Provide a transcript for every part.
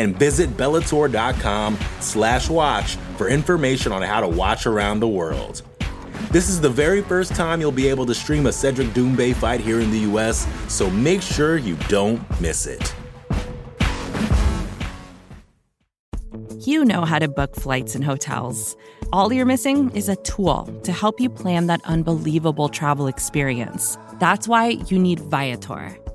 And visit Bellator.com slash watch for information on how to watch around the world. This is the very first time you'll be able to stream a Cedric Doumbé fight here in the US, so make sure you don't miss it. You know how to book flights and hotels. All you're missing is a tool to help you plan that unbelievable travel experience. That's why you need Viator.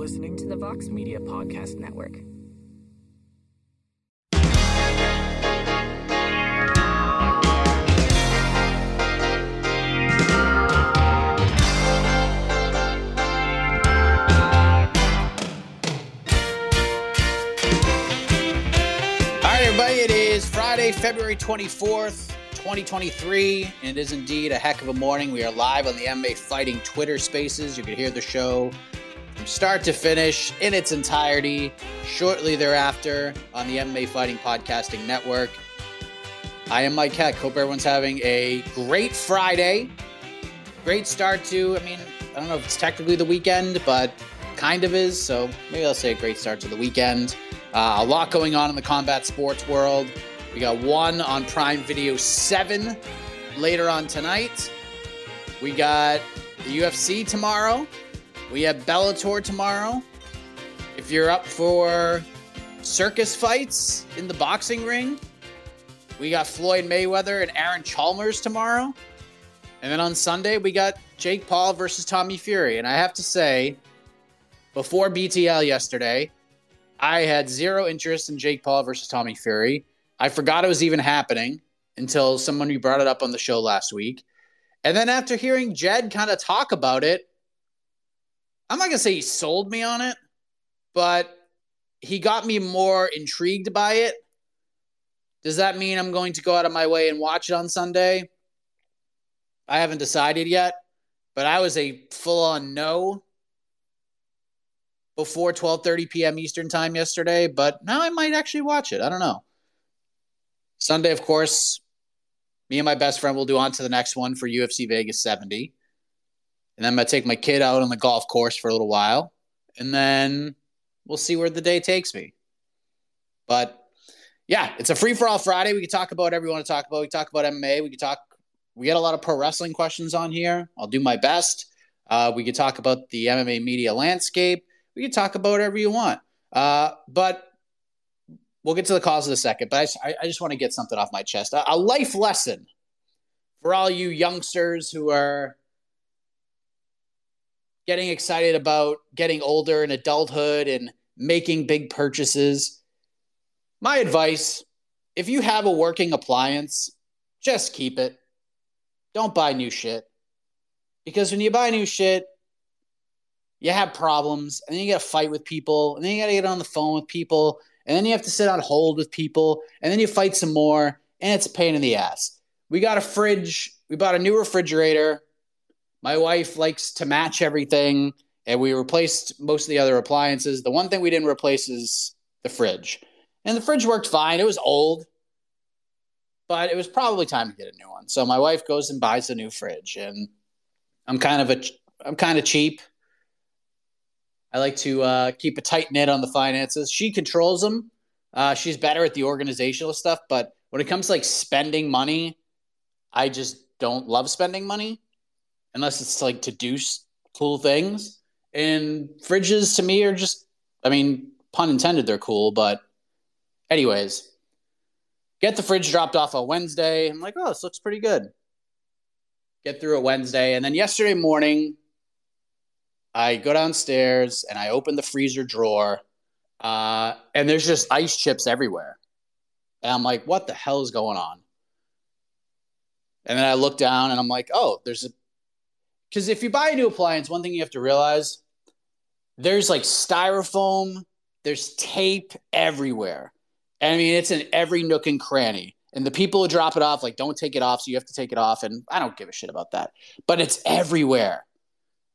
Listening to the Vox Media Podcast Network. All right, everybody, it is Friday, February 24th, 2023, and it is indeed a heck of a morning. We are live on the MMA Fighting Twitter Spaces. You can hear the show from start to finish in its entirety shortly thereafter on the MMA Fighting Podcasting Network. I am Mike Heck. Hope everyone's having a great Friday. Great start to, I mean, I don't know if it's technically the weekend, but kind of is. So maybe I'll say a great start to the weekend. Uh, a lot going on in the combat sports world. We got one on Prime Video 7 later on tonight. We got the UFC tomorrow. We have Bellator tomorrow. If you're up for circus fights in the boxing ring, we got Floyd Mayweather and Aaron Chalmers tomorrow. And then on Sunday, we got Jake Paul versus Tommy Fury. And I have to say, before BTL yesterday, I had zero interest in Jake Paul versus Tommy Fury. I forgot it was even happening until someone brought it up on the show last week. And then after hearing Jed kind of talk about it, I'm not to say he sold me on it, but he got me more intrigued by it. Does that mean I'm going to go out of my way and watch it on Sunday? I haven't decided yet, but I was a full on no before 12:30 p.m. Eastern time yesterday, but now I might actually watch it. I don't know. Sunday, of course, me and my best friend will do on to the next one for UFC Vegas 70. And then I'm to take my kid out on the golf course for a little while. And then we'll see where the day takes me. But yeah, it's a free for all Friday. We can talk about whatever we want to talk about. We talk about MMA. We can talk, we get a lot of pro wrestling questions on here. I'll do my best. Uh, we can talk about the MMA media landscape. We can talk about whatever you want. Uh, but we'll get to the cause in a second. But I, I just want to get something off my chest. A, a life lesson for all you youngsters who are getting excited about getting older and adulthood and making big purchases. My advice if you have a working appliance, just keep it. Don't buy new shit. Because when you buy new shit, you have problems, and then you got to fight with people, and then you got to get on the phone with people, and then you have to sit on hold with people, and then you fight some more, and it's a pain in the ass. We got a fridge, we bought a new refrigerator. My wife likes to match everything, and we replaced most of the other appliances. The one thing we didn't replace is the fridge. And the fridge worked fine. It was old, but it was probably time to get a new one. So my wife goes and buys a new fridge, and I'm kind of a I'm kind of cheap. I like to uh, keep a tight knit on the finances. She controls them. Uh, she's better at the organizational stuff, but when it comes to like spending money, I just don't love spending money unless it's like to do cool things. And fridges to me are just, I mean, pun intended, they're cool. But, anyways, Get the fridge dropped off on Wednesday. I'm like, oh, this looks pretty good. Get through it Wednesday. And then yesterday morning, I go downstairs and I open the freezer drawer, uh, and there's just ice chips everywhere. And I'm like, what the hell is going on? And then I look down and I'm like, oh, there's a. Because if you buy a new appliance, one thing you have to realize there's like styrofoam, there's tape everywhere. I mean, it's in every nook and cranny. And the people who drop it off, like, don't take it off. So you have to take it off. And I don't give a shit about that. But it's everywhere.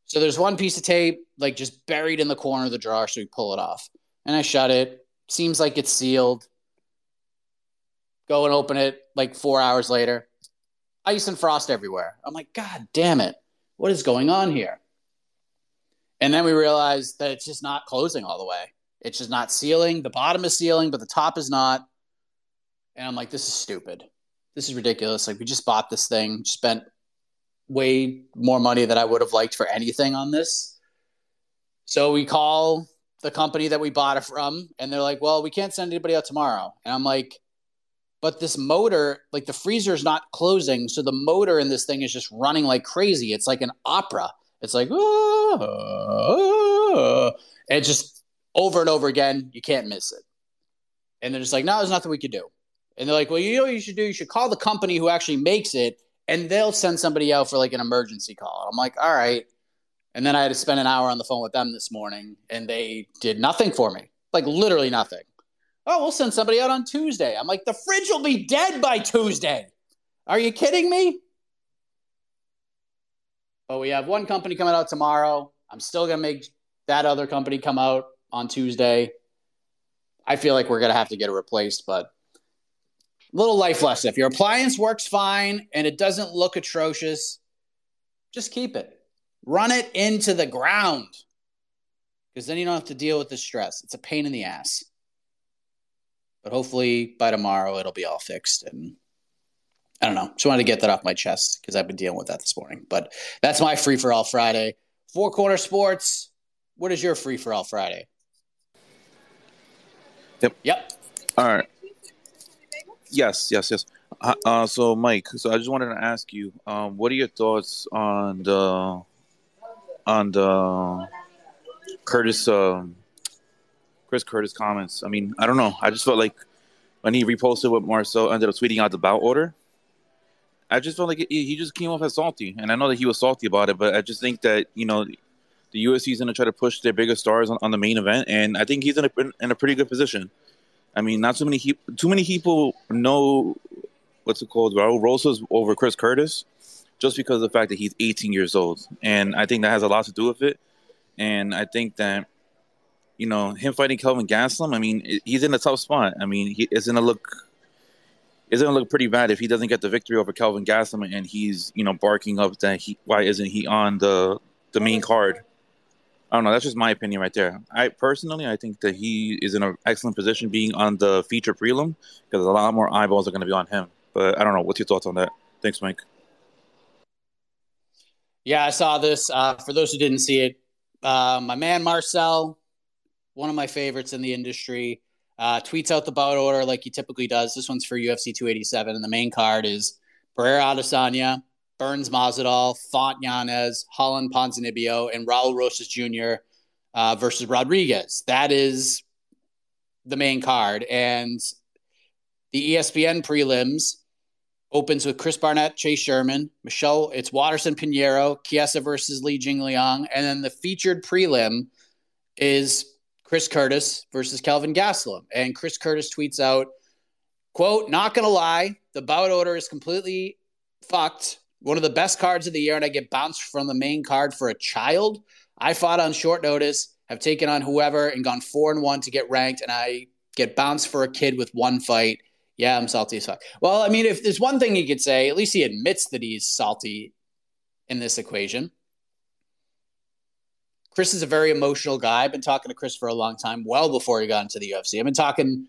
So there's one piece of tape, like, just buried in the corner of the drawer. So we pull it off. And I shut it. Seems like it's sealed. Go and open it like four hours later. Ice and frost everywhere. I'm like, God damn it. What is going on here? And then we realized that it's just not closing all the way. It's just not sealing. The bottom is sealing, but the top is not. And I'm like, this is stupid. This is ridiculous. Like, we just bought this thing, spent way more money than I would have liked for anything on this. So we call the company that we bought it from, and they're like, well, we can't send anybody out tomorrow. And I'm like, but this motor, like the freezer is not closing. So the motor in this thing is just running like crazy. It's like an opera. It's like, oh, and just over and over again. You can't miss it. And they're just like, no, there's nothing we could do. And they're like, well, you know you should do? You should call the company who actually makes it and they'll send somebody out for like an emergency call. I'm like, all right. And then I had to spend an hour on the phone with them this morning and they did nothing for me. Like literally nothing. Oh, we'll send somebody out on Tuesday. I'm like, the fridge will be dead by Tuesday. Are you kidding me? But we have one company coming out tomorrow. I'm still going to make that other company come out on Tuesday. I feel like we're going to have to get it replaced, but little life lesson. If your appliance works fine and it doesn't look atrocious, just keep it. Run it into the ground because then you don't have to deal with the stress. It's a pain in the ass. But hopefully by tomorrow it'll be all fixed. And I don't know. Just wanted to get that off my chest because I've been dealing with that this morning. But that's my free for all Friday. Four Corner Sports. What is your free for all Friday? Yep. Yep. All right. Yes, yes, yes. Uh, uh, so, Mike, so I just wanted to ask you, um, what are your thoughts on the on the Curtis, um, Chris Curtis comments? I mean, I don't know. I just felt like when he reposted what Marcel ended up tweeting out the bout order, I just felt like he, he just came off as salty, and I know that he was salty about it, but I just think that you know the UFC is going to try to push their biggest stars on, on, the main event, and I think he's in a in a pretty good position. I mean, not too many he, too many people know what's it called, Raul Rosas over Chris Curtis, just because of the fact that he's 18 years old, and I think that has a lot to do with it. And I think that you know him fighting Kelvin Gastelum. I mean, he's in a tough spot. I mean, he is going to look is going to look pretty bad if he doesn't get the victory over Kelvin Gastelum and he's you know barking up that he why isn't he on the the main card I don't know. That's just my opinion right there. I personally, I think that he is in an excellent position being on the feature prelim because a lot more eyeballs are going to be on him. But I don't know. What's your thoughts on that? Thanks, Mike. Yeah, I saw this. Uh, for those who didn't see it, uh, my man Marcel, one of my favorites in the industry, uh, tweets out the bout order like he typically does. This one's for UFC 287, and the main card is Pereira Adesanya, Burns Masvidal, Font Yanez, Holland Ponzinibbio, and Raul Rosas Jr. Uh, versus Rodriguez. That is the main card. And the ESPN prelims opens with Chris Barnett, Chase Sherman, Michelle, it's Waterson Pinheiro, Kiesa versus Li Jingliang. And then the featured prelim is Chris Curtis versus Kelvin Gastelum. And Chris Curtis tweets out, quote, not going to lie, the bout order is completely fucked one of the best cards of the year, and I get bounced from the main card for a child. I fought on short notice, have taken on whoever, and gone four and one to get ranked, and I get bounced for a kid with one fight. Yeah, I'm salty as fuck. Well, I mean, if there's one thing he could say, at least he admits that he's salty in this equation. Chris is a very emotional guy. I've been talking to Chris for a long time, well before he got into the UFC. I've been talking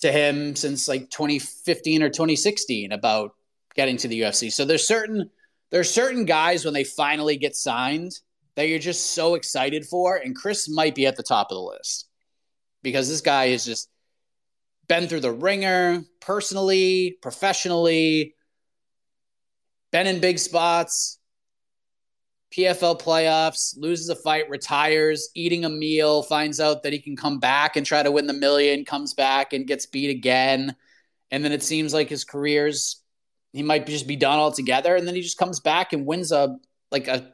to him since like 2015 or 2016 about getting to the UFC. So there's certain there's certain guys when they finally get signed that you're just so excited for, and Chris might be at the top of the list because this guy has just been through the ringer personally, professionally, been in big spots, PFL playoffs, loses a fight, retires, eating a meal, finds out that he can come back and try to win the million, comes back and gets beat again. And then it seems like his career's he might just be done altogether. And then he just comes back and wins a like a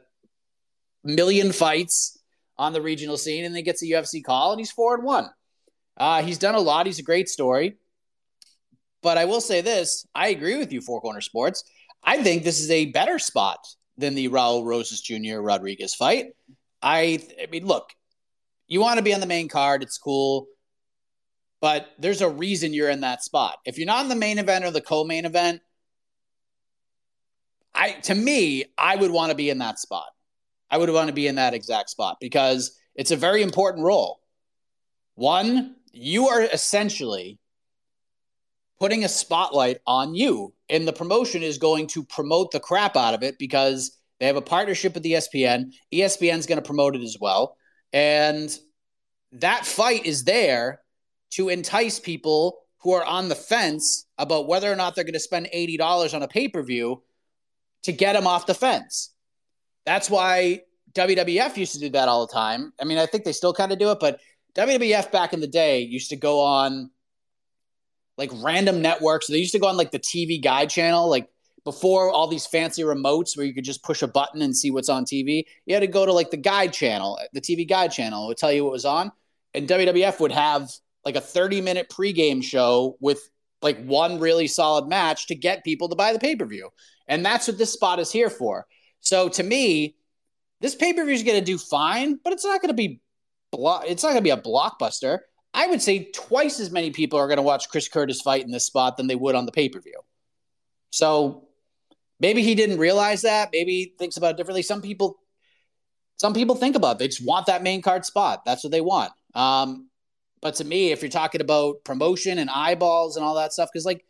million fights on the regional scene and then gets a UFC call and he's four and one. Uh, he's done a lot. He's a great story. But I will say this I agree with you, Four Corner Sports. I think this is a better spot than the Raul Rosas Jr. Rodriguez fight. I, I mean, look, you want to be on the main card, it's cool, but there's a reason you're in that spot. If you're not in the main event or the co-main event, I to me, I would want to be in that spot. I would want to be in that exact spot because it's a very important role. One, you are essentially putting a spotlight on you. And the promotion is going to promote the crap out of it because they have a partnership with ESPN. ESPN's going to promote it as well. And that fight is there to entice people who are on the fence about whether or not they're going to spend $80 on a pay per view to get them off the fence. That's why WWF used to do that all the time. I mean, I think they still kind of do it, but WWF back in the day used to go on like random networks. They used to go on like the TV Guide channel, like before all these fancy remotes where you could just push a button and see what's on TV. You had to go to like the Guide channel, the TV Guide channel. It would tell you what was on, and WWF would have like a 30 minute pregame show with like one really solid match to get people to buy the pay per view. And that's what this spot is here for. So to me, this pay per view is going to do fine, but it's not going to be blo- it's not going to be a blockbuster. I would say twice as many people are going to watch Chris Curtis fight in this spot than they would on the pay per view. So maybe he didn't realize that. Maybe he thinks about it differently. Some people, some people think about it. they just want that main card spot. That's what they want. Um, but to me, if you're talking about promotion and eyeballs and all that stuff, because like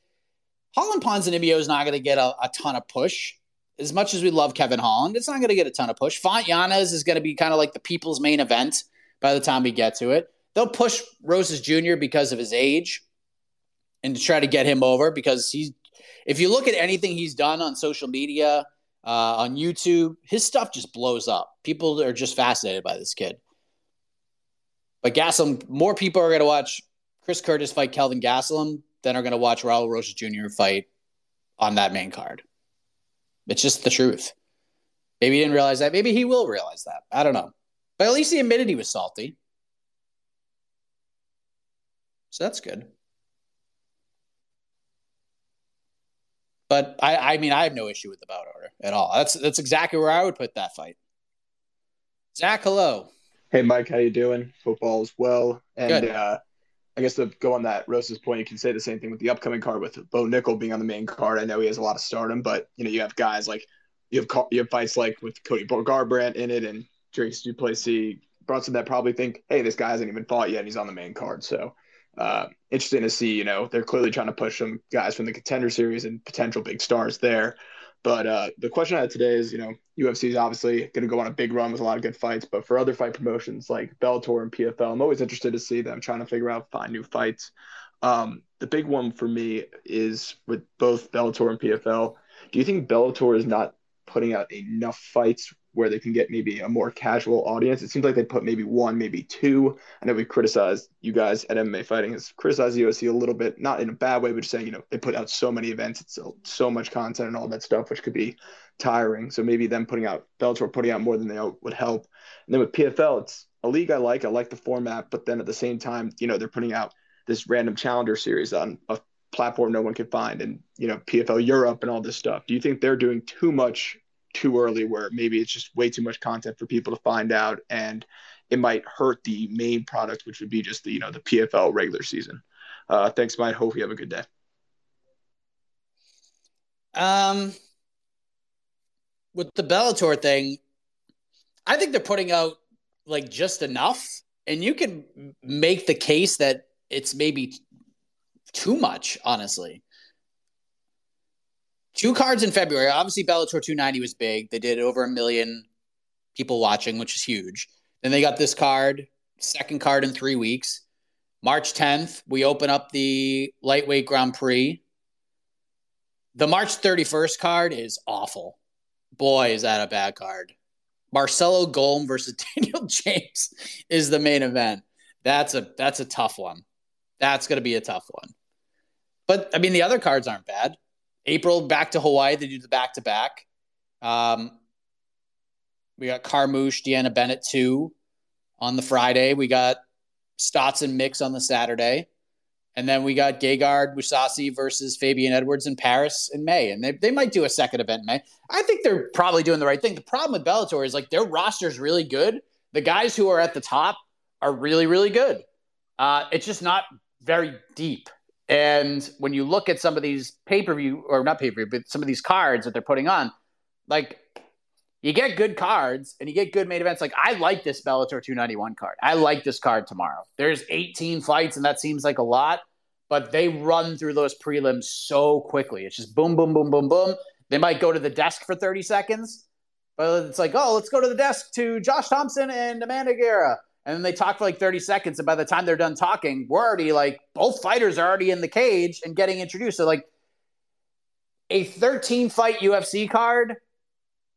Holland Ponzinibbio is not going to get a, a, ton of push. As much as we love Kevin Holland, it's not going to get a ton of push. Font Yanez is going to be kind of like the people's main event by the time we get to it. They'll push Rosas Jr. because of his age and to try to get him over because he's if you look at anything he's done on social media, uh, on YouTube, his stuff just blows up. People are just fascinated by this kid. But Gastelum, more people are going to watch Chris Curtis fight Kelvin Gastelum than are going to watch Raul Rosas Jr. fight on that main card. It's just the truth. Maybe he didn't realize that. Maybe he will realize that. I don't know. But at least he admitted he was salty. So that's good. But I, I mean, I have no issue with the bout order at all. That's that's exactly where I would put that fight. Zach, hello. Hey, Mike, how you doing? Football as well. And uh, I guess to go on that Rose's point, you can say the same thing with the upcoming card with Bo Nickal being on the main card. I know he has a lot of stardom, but you know you have guys like you have you have fights like with Cody Garbrandt in it and Dricus Du Plessis, Brunson that probably think, hey, this guy hasn't even fought yet, and he's on the main card. So uh, interesting to see. You know, they're clearly trying to push some guys from the contender series and potential big stars there. But uh, the question I had today is, you know, UFC is obviously going to go on a big run with a lot of good fights, but for other fight promotions like Bellator and PFL, I'm always interested to see them trying to figure out find new fights. Um, the big one for me is with both Bellator and PFL. Do you think Bellator is not putting out enough fights where they can get maybe a more casual audience. It seems like they put maybe one, maybe two. I know we criticized you guys at MMA Fighting has criticized the UFC a little bit, not in a bad way, but just saying, you know, they put out so many events, it's so, much content and all that stuff, which could be tiring. So maybe them putting out Bellator putting out more than they would help. And then with PFL, it's a league I like. I like the format, but then at the same time, you know, they're putting out this random challenger series on a platform no one can find and you know PFL Europe and all this stuff. Do you think they're doing too much too early where maybe it's just way too much content for people to find out and it might hurt the main product which would be just the you know the pfl regular season. Uh, thanks mike. Hope you have a good day. Um with the bellator thing i think they're putting out like just enough and you can make the case that it's maybe too much honestly two cards in February. Obviously, Bellator 290 was big. They did over a million people watching, which is huge. Then they got this card, second card in three weeks. March 10th, we open up the lightweight Grand Prix. The March 31st card is awful. Boy, is that a bad card. Marcelo Golm versus Daniel James is the main event. That's a that's a tough one. That's going to be a tough one. But I mean, the other cards aren't bad. April back to Hawaii. They do the back to back. We got Carmouche, Deanna Bennett two on the Friday. We got Stots and Mix on the Saturday. And then we got Gegard Mousasi versus Fabian Edwards in Paris in May. And they, they might do a second event in May. I think they're probably doing the right thing. The problem with Bellator is like their roster is really good. The guys who are at the top are really, really good. Uh, it's just not very deep. And when you look at some of these pay per view, or not pay per view, but some of these cards that they're putting on, like you get good cards and you get good main events. Like I like this Bellator 291 card. I like this card tomorrow. There's 18 fights, and that seems like a lot, but they run through those prelims so quickly. It's just boom, boom, boom, boom, boom. They might go to the desk for 30 seconds, but it's like, oh, let's go to the desk to Josh Thomson and Amanda Guerra and then they talk for like 30 seconds and by the time they're done talking we're already like both fighters are already in the cage and getting introduced. So like a 13 fight ufc card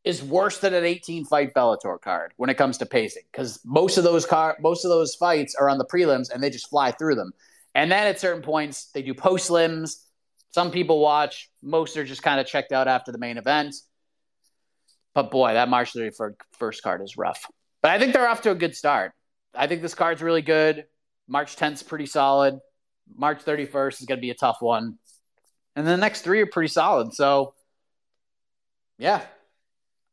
is worse than an 18 fight bellator card when it comes to pacing because most of those car most of those fights are on the prelims and they just fly through them. And then at certain points they do post lims. Some people watch. Most are just kind of checked out after the main event. But boy that march 31st card is rough. But i think they're off to a good start I think this card's really good. March 10th is pretty solid. March 31st is going to be a tough one. And the next three are pretty solid. So, yeah,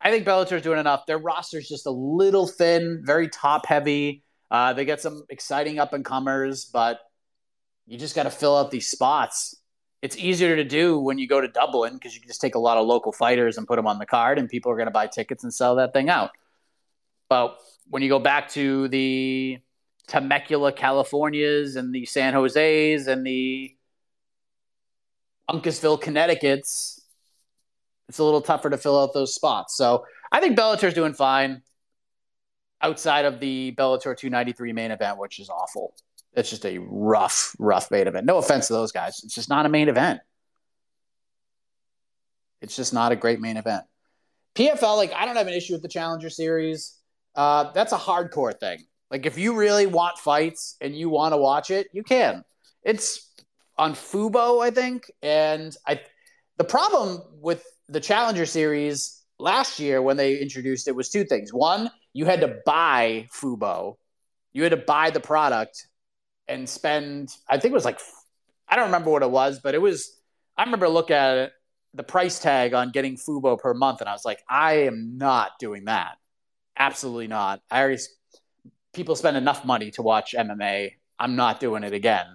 I think Bellator's doing enough. Their roster's just a little thin, very top heavy. Uh, they get some exciting up and comers, but you just got to fill out these spots. It's easier to do when you go to Dublin because you can just take a lot of local fighters and put them on the card, and people are going to buy tickets and sell that thing out. But when you go back to the Temecula, Californias, and the San Jose's and the Uncasville, Connecticut's, it's a little tougher to fill out those spots. So I think Bellator's doing fine outside of the Bellator 293 main event, which is awful. It's just a rough, rough main event. No offense to those guys. It's just not a main event. It's just not a great main event. PFL, like, I don't have an issue with the Challenger Series uh, that's a hardcore thing. Like if you really want fights and you want to watch it, you can. It's on Fubo, I think, and I. The problem with the Challenger Series last year when they introduced it was two things. One, you had to buy Fubo, you had to buy the product and spend. I think it was like I don't remember what it was, but it was. I remember looking at it, the price tag on getting Fubo per month, and I was like, I am not doing that. Absolutely not. I already people spend enough money to watch MMA. I'm not doing it again,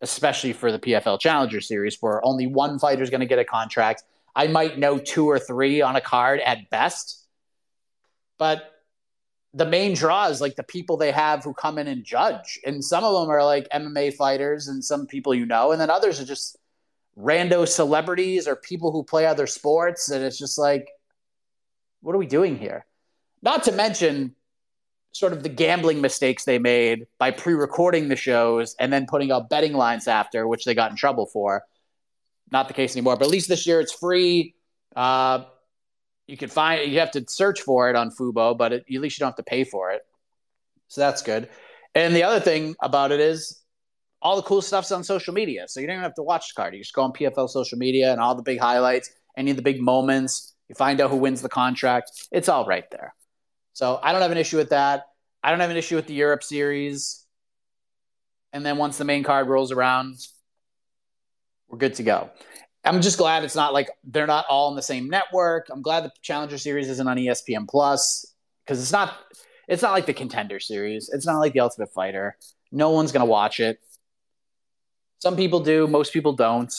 especially for the PFL Challenger Series, where only one fighter is going to get a contract. I might know two or three on a card at best, but the main draw is like the people they have who come in and judge, and some of them are like MMA fighters, and some people you know, and then others are just rando celebrities or people who play other sports, and it's just like, what are we doing here? Not to mention sort of the gambling mistakes they made by pre-recording the shows and then putting out betting lines after, which they got in trouble for. Not the case anymore, but at least this year it's free. Uh, you can find you have to search for it on Fubo, but it, at least you don't have to pay for it. So that's good. And the other thing about it is all the cool stuff's on social media. So you don't even have to watch the card. You just go on PFL social media and all the big highlights, any of the big moments. You find out who wins the contract. It's all right there. So I don't have an issue with that. I don't have an issue with the Europe series. And then once the main card rolls around, we're good to go. I'm just glad it's not like they're not all in the same network. I'm glad the Challenger series isn't on ESPN Plus because it's not it's not like the Contender series. It's not like the Ultimate Fighter. No one's going to watch it. Some people do, most people don't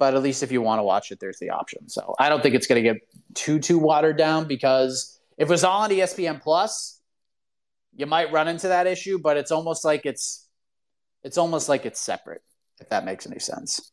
but at least if you want to watch it, there's the option. So I don't think it's going to get too too watered down because if it was all on ESPN Plus, you might run into that issue. But it's almost like it's it's almost like it's separate. If that makes any sense.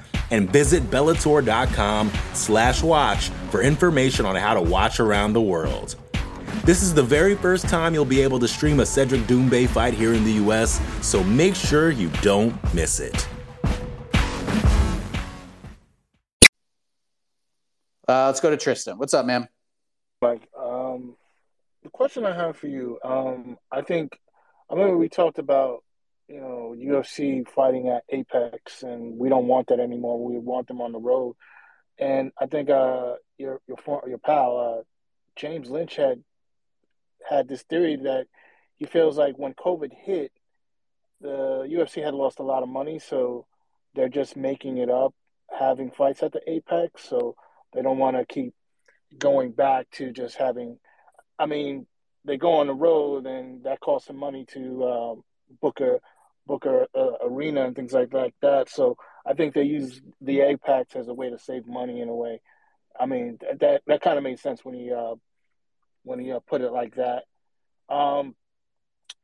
And visit Bellator.com slash watch for information on how to watch around the world. This is the very first time you'll be able to stream a Cedric Doumbé fight here in the US, so make sure you don't miss it. Uh, let's go to Tristan. What's up, man? Mike, um, the question I have for you, um, I think I remember we talked about you know UFC fighting at Apex, and we don't want that anymore. We want them on the road, and I think uh, your your your pal uh, James Lynch had had this theory that he feels like when COVID hit, the UFC had lost a lot of money, so they're just making it up, having fights at the Apex. So they don't want to keep going back to just having. I mean, they go on the road, and that costs them money to um, book a book a, a, arena and things like, like that. So I think they use the Apex as a way to save money in a way. I mean, that that kind of made sense when he uh, when he uh, put it like that. Um,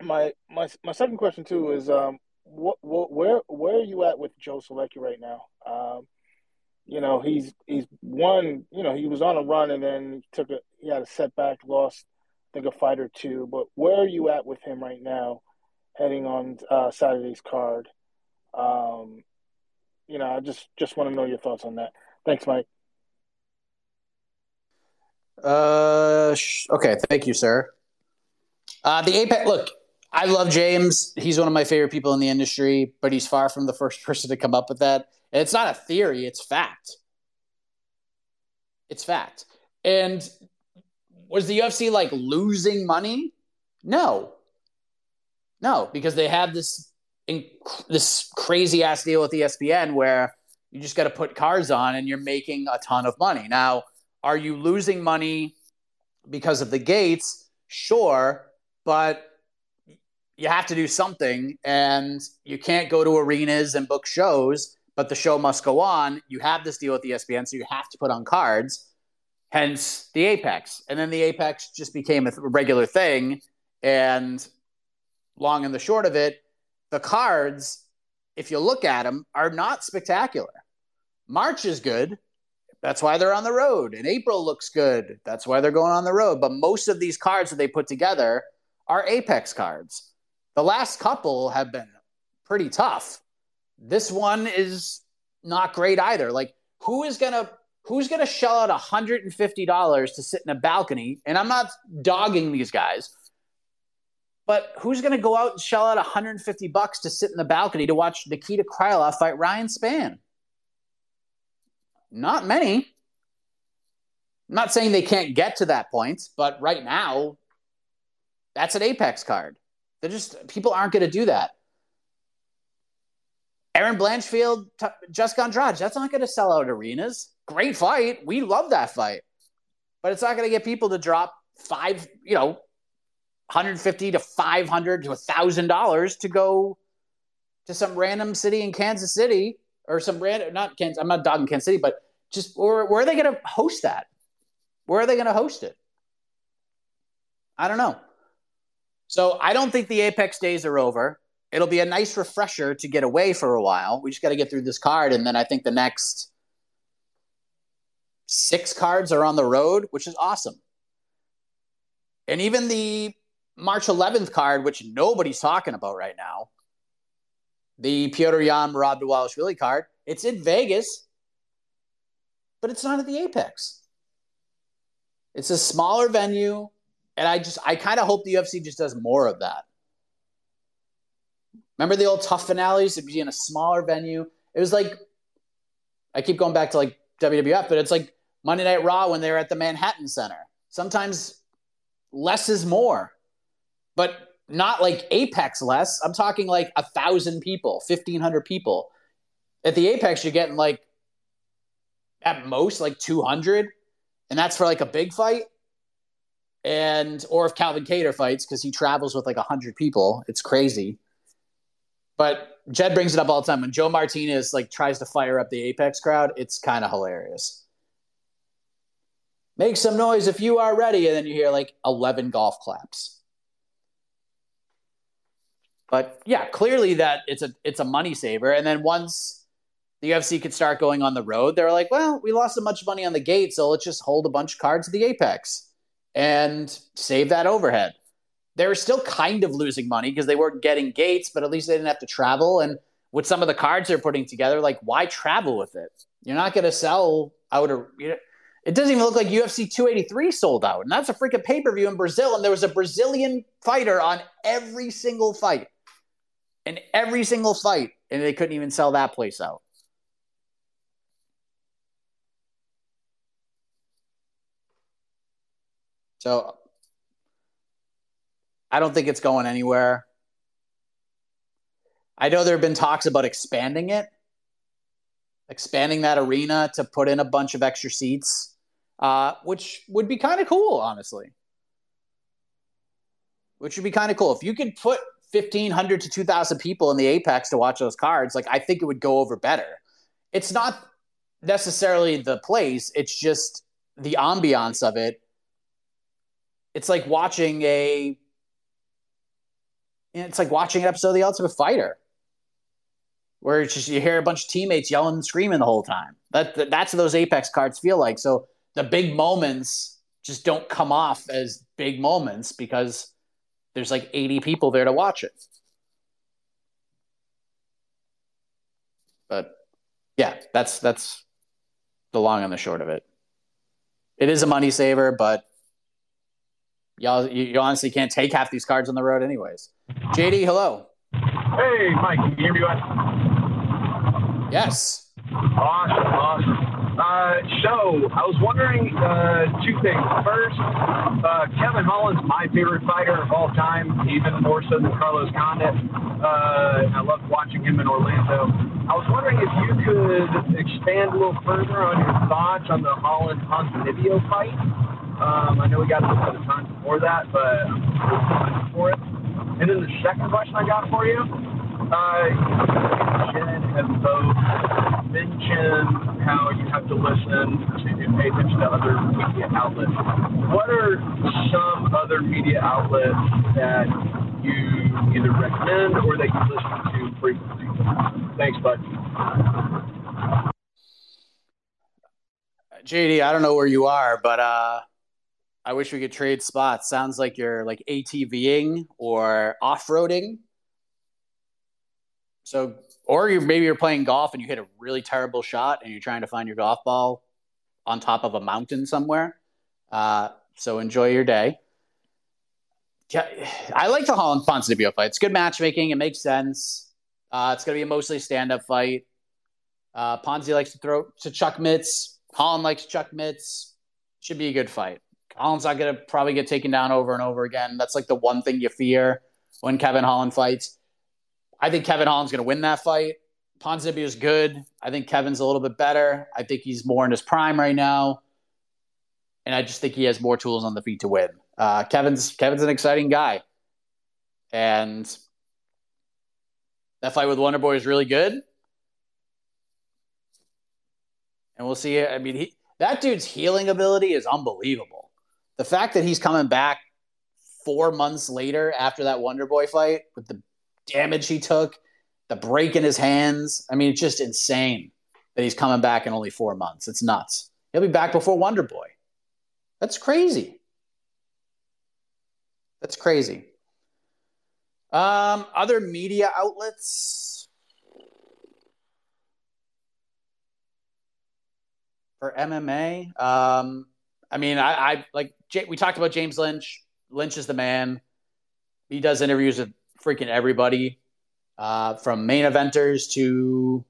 my my my second question too is um, what, what where where are you at with Joe Solecki right now? Um, you know, he's he's won. You know, he was on a run and then took a he had a setback, lost I think a fight or two. But where are you at with him right now, heading on uh, Saturday's card? Um, you know, I just just want to know your thoughts on that. Thanks, Mike. Uh, sh- okay. Thank you, sir. Uh, the Apex. Look, I love James. He's one of my favorite people in the industry, but he's far from the first person to come up with that. And it's not a theory, it's fact. It's fact. And was the UFC like losing money? No. No, because they have this this crazy ass deal with ESPN where you just got to put cards on and you're making a ton of money. Now, are you losing money because of the gates? Sure, but you have to do something and you can't go to arenas and book shows but the show must go on. You have this deal with ESPN, so you have to put on cards. Hence the Apex, and then the Apex just became a regular thing. And long and the short of it, the cards, if you look at them, are not spectacular. March is good. That's why they're on the road. And April looks good. That's why they're going on the road. But most of these cards that they put together are Apex cards. The last couple have been pretty tough. This one is not great either. Like, who is gonna who's gonna shell out $150 to sit in a balcony? And I'm not dogging these guys, but who's gonna go out and shell out 150 bucks to sit in the balcony to watch Nikita Krylov fight Ryan Spann? Not many. I'm not saying they can't get to that point, but right now, that's an Apex card. They're just people aren't going to do that. Erin Blanchfield, t- Jessica Andrade, that's not going to sell out arenas. Great fight. We love that fight. But it's not going to get people to drop five, you know, 150 to 500 to a $1,000 to go to some random city in Kansas City or some random, not Kansas, I'm not dogging Kansas City, but just where, where are they going to host that? Where are they going to host it? I don't know. So I don't think the Apex days are over it'll be a nice refresher to get away for a while. We just got to get through this card, and then I think the next six cards are on the road, which is awesome. And even the March 11th card, which nobody's talking about right now, the Petr Yan Merab Dvalishvili card, it's in Vegas, but it's not at the Apex. It's a smaller venue, and I just I kind of hope the UFC just does more of that. Remember the old TUF finales? It'd be in a smaller venue. It was like, I keep going back to like WWF, but it's like Monday Night Raw when they were at the Manhattan Center. Sometimes less is more, but not like Apex less. I'm talking like a thousand people, 1,500 people. At the Apex, you're getting like at most like 200, and that's for like a big fight. and or if Calvin Kattar fights because he travels with like hundred people. It's crazy. But Jed brings it up all the time when Joe Martinez like tries to fire up the Apex crowd. It's kind of hilarious. Make some noise if you are ready, and then you hear like eleven golf claps. But yeah, clearly that it's a it's a money saver. And then once the UFC could start going on the road, they're like, well, we lost so much money on the gate, so let's just hold a bunch of cards at the Apex and save that overhead. They were still kind of losing money because they weren't getting gates, but at least they didn't have to travel. And with some of the cards they're putting together, like why travel with it? You're not going to sell out a. You know, it doesn't even look like UFC 283 sold out, and that's a freaking pay per view in Brazil, and there was a Brazilian fighter on every single fight in every single fight, and they couldn't even sell that place out. So I don't think it's going anywhere. I know there have been talks about expanding it, expanding that arena to put in a bunch of extra seats, uh, which would be kind of cool, honestly. Which would be kind of cool if you could put 1500 to 2000 people in the apex to watch those cards like i think it would go over better. It's not necessarily the place it's just the ambiance of it. It's like watching a it's like watching an episode of the ultimate fighter where it's just you hear a bunch of teammates yelling and screaming the whole time. That, that that's what those apex cards feel like. So the big moments just don't come off as big moments because there's like 80 people there to watch it. But yeah, that's that's the long and the short of it. It is a money saver, but y'all you, you honestly can't take half these cards on the road anyways. JD, hello. Hey, Mike, can you hear me? What? Yes. Awesome, awesome. Uh, so I was wondering uh, two things. First, uh, Kevin Holland's my favorite fighter of all time, even more so than Carlos Condit. Uh, I loved watching him in Orlando. I was wondering if you could expand a little further on your thoughts on the Holland Ponzinibbio fight. Um, I know we got a little bit of time before that, but I'm for it. And then the second question I got for you uh, Jen have both mentioned how you have to listen to pay attention to other media outlets. What are some other media outlets that you either recommend or that you listen to frequently? Thanks, bud. JD, I don't know where you are, but uh, I wish we could trade spots. Sounds like you're like ATVing or off roading. So, or you maybe you're playing golf and you hit a really terrible shot and you're trying to find your golf ball on top of a mountain somewhere. Uh, so enjoy your day. I like the Holland Ponzinibbio fight. It's good matchmaking. It makes sense. Uh, it's going to be a mostly stand-up fight. Uh, Ponzi likes to throw to Chuck mitts. Holland likes Chuck mitts. Should be a good fight. Holland's not going to probably get taken down over and over again. That's like the one thing you fear when Kevin Holland fights. I think Kevin Holland's going to win that fight. Ponzinibbio is good. I think Kevin's a little bit better. I think he's more in his prime right now, and I just think he has more tools on the feet to win. Uh, Kevin's Kevin's an exciting guy, and that fight with Wonder Boy is really good. And we'll see. I mean, he, that dude's healing ability is unbelievable. The fact that he's coming back four months later after that Wonder Boy fight with the damage he took, the break in his hands. I mean, it's just insane that he's coming back in only four months. It's nuts. He'll be back before Wonder Boy. That's crazy. That's crazy. Um, other media outlets for MMA. Um, I mean, I, I like we talked about James Lynch. Lynch is the man. He does interviews with freaking everybody uh, from main eventers to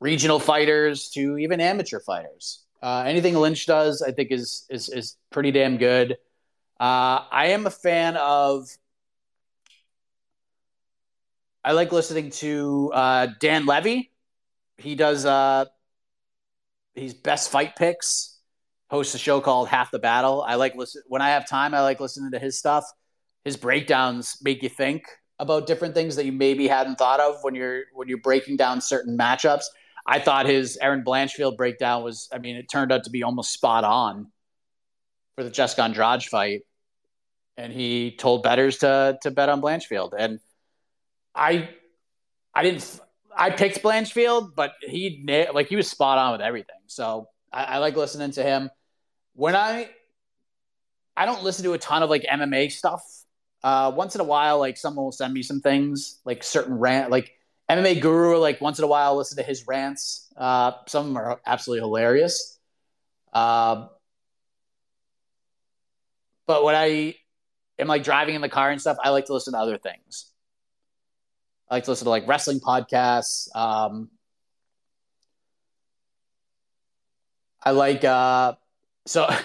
regional fighters to even amateur fighters. Uh, anything Lynch does, I think, is is is pretty damn good. Uh, I am a fan of. I like listening to uh, Dan Levy. He does. Uh, he's best fight picks. hosts a show called Half the Battle. I like listen when I have time. I like listening to his stuff. His breakdowns make you think about different things that you maybe hadn't thought of when you're when you're breaking down certain matchups. I thought his Erin Blanchfield breakdown was. I mean, it turned out to be almost spot on for the Jessica Andrade fight, and he told betters to to bet on Blanchfield, and I I didn't. I picked Blanchfield, but he like he was spot on with everything. So I, I like listening to him. When I I don't listen to a ton of like MMA stuff. Uh, once in a while, like someone will send me some things, like certain rant, like MMA Guru. Like once in a while, I'll listen to his rants. Uh, some of them are absolutely hilarious. Uh, but when I am like driving in the car and stuff, I like to listen to other things. I like to listen to like wrestling podcasts. Um, I like uh, so.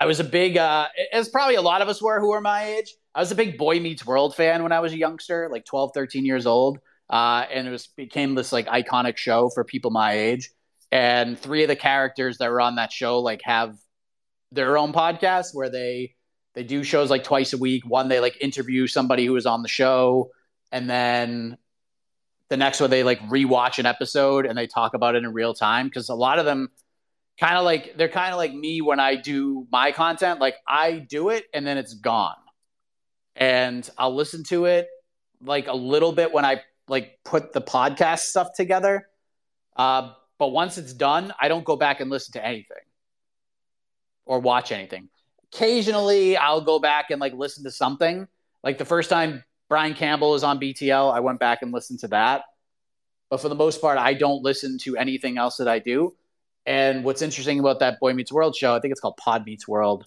I was a big, uh, as probably a lot of us were who are my age. I was a big Boy Meets World fan when I was a youngster, like 12, 13 years old. Uh, and it was became this like iconic show for people my age. And three of the characters that were on that show like have their own podcast where they they do shows like twice a week. One they like interview somebody who was on the show and then the next one they like rewatch an episode and they talk about it in real time because a lot of them kind of like they're kind of like me when I do my content like I do it and then it's gone and I'll listen to it like a little bit when I like put the podcast stuff together uh, but once it's done I don't go back and listen to anything or watch anything occasionally I'll go back and like listen to something like the first time Brian Campbell is on BTL. I went back and listened to that. But for the most part, I don't listen to anything else that I do. And what's interesting about that Boy Meets World show, I think it's called Pod Meets World.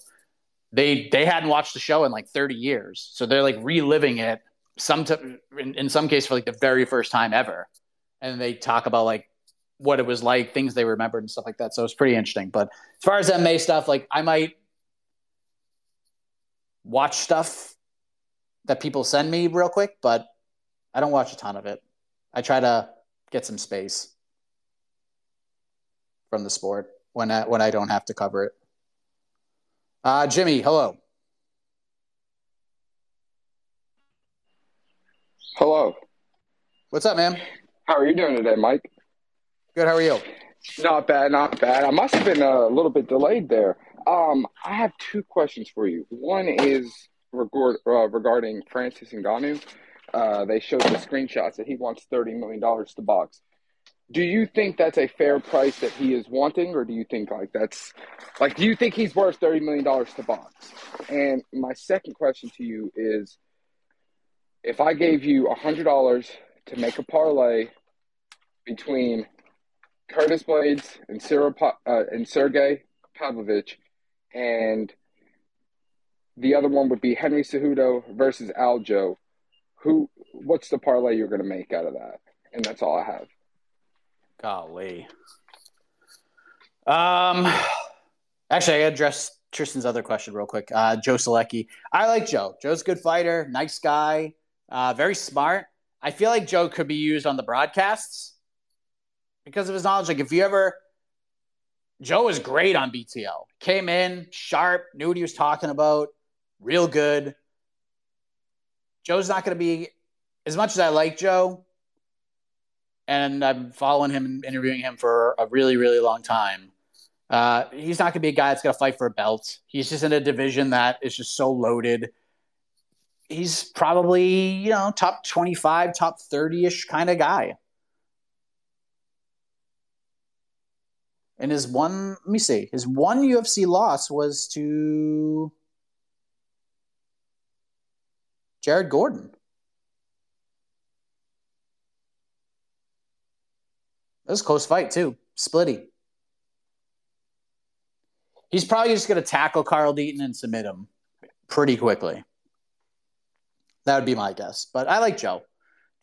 They they hadn't watched the show in like 30 years, so they're like reliving it. Some t- in, in some case for like the very first time ever, and they talk about like what it was like, things they remembered, and stuff like that. So it's pretty interesting. But as far as MA stuff, like I might watch stuff that people send me real quick, but I don't watch a ton of it. I try to get some space from the sport when I, when I don't have to cover it. Uh, Jimmy, hello. Hello. What's up, man? How are you doing today, Mike? Good. How are you? Not bad, not bad. I must have been a little bit delayed there. Um, I have two questions for you. One is regard, uh, regarding Francis Ngannou. Uh, they showed the screenshots that he wants $30 million to box. Do you think that's a fair price that he is wanting, or do you think like that's like do you think he's worth $30 million to box? And my second question to you is if I gave you a $100 to make a parlay between Curtis Blaydes and, Cyril, uh, and Sergey Pavlovich and the other one would be Henry Cejudo versus Aljo. Who? What's the parlay you're going to make out of that? And that's all I have. Golly. Um, actually, I address Tristan's other question real quick. Uh, Joe Solecki. I like Joe. Joe's a good fighter, nice guy, uh, very smart. I feel like Joe could be used on the broadcasts because of his knowledge. Like if you ever, Joe was great on BTL. Came in sharp, knew what he was talking about real good. Joe's not going to be as much as I like Joe, and I'm following him and interviewing him for a really, really long time. Uh, he's not going to be a guy that's going to fight for a belt. He's just in a division that is just so loaded. He's probably, you know, top 25, top 30 ish kind of guy. And his one, let me see, his one UFC loss was to Jared Gordon. That was a close fight too. Splitty. He's probably just going to tackle Carl Deaton and submit him pretty quickly. That would be my guess. But I like Joe.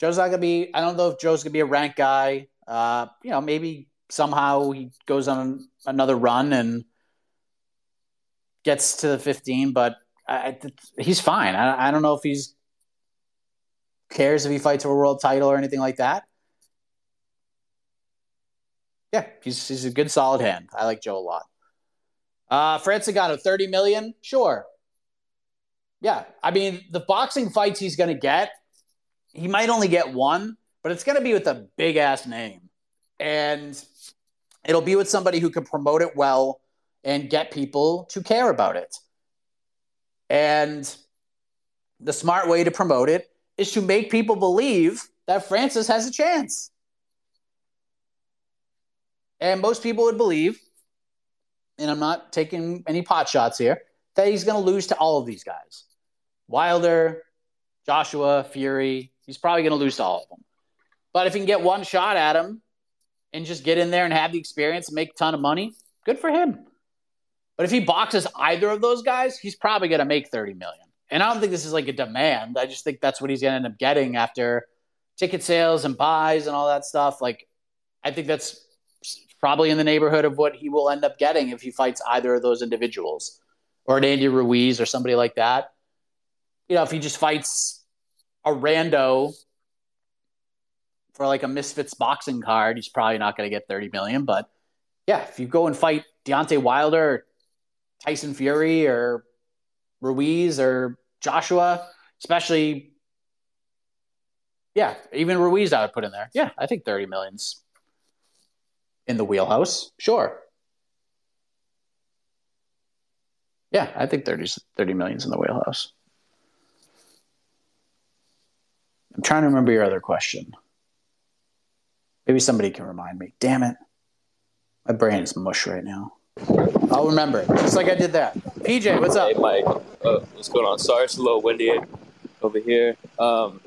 Joe's not going to be. I don't know if Joe's going to be a rank guy. Uh, you know, maybe somehow he goes on another run and gets to the 15, but I, he's fine. I, I don't know if he's cares if he fights for a world title or anything like that. Yeah, he's he's a good solid hand. I like Joe a lot. Uh, Francis Ngannou, 30 million? Sure. Yeah. I mean, the boxing fights he's going to get, he might only get one, but it's going to be with a big ass name. And it'll be with somebody who can promote it well and get people to care about it. And the smart way to promote it is to make people believe that Francis has a chance. And most people would believe, and I'm not taking any pot shots here, that he's going to lose to all of these guys Wilder, Joshua, Fury. He's probably going to lose to all of them. But if he can get one shot at him and just get in there and have the experience and make a ton of money, good for him. But if he boxes either of those guys, he's probably going to make 30 million. And I don't think this is like a demand. I just think that's what he's going to end up getting after ticket sales and buys and all that stuff. Like, I think that's probably in the neighborhood of what he will end up getting if he fights either of those individuals or an Andy Ruiz or somebody like that. You know, if he just fights a rando for like a Misfits boxing card, he's probably not going to get 30 million. But yeah, if you go and fight Deontay Wilder, Tyson Fury, or Ruiz, or Joshua, especially, yeah, even Ruiz I would put in there. Yeah, I think 30 million's in the wheelhouse. Sure. Yeah, I think 30, 30 million's in the wheelhouse. I'm trying to remember your other question. Maybe somebody can remind me. Damn it. My brain is mush right now. I'll remember it, just like I did that. PJ, what's up? Hey, Mike. Uh, what's going on? Sorry, it's a little windy over here. Um,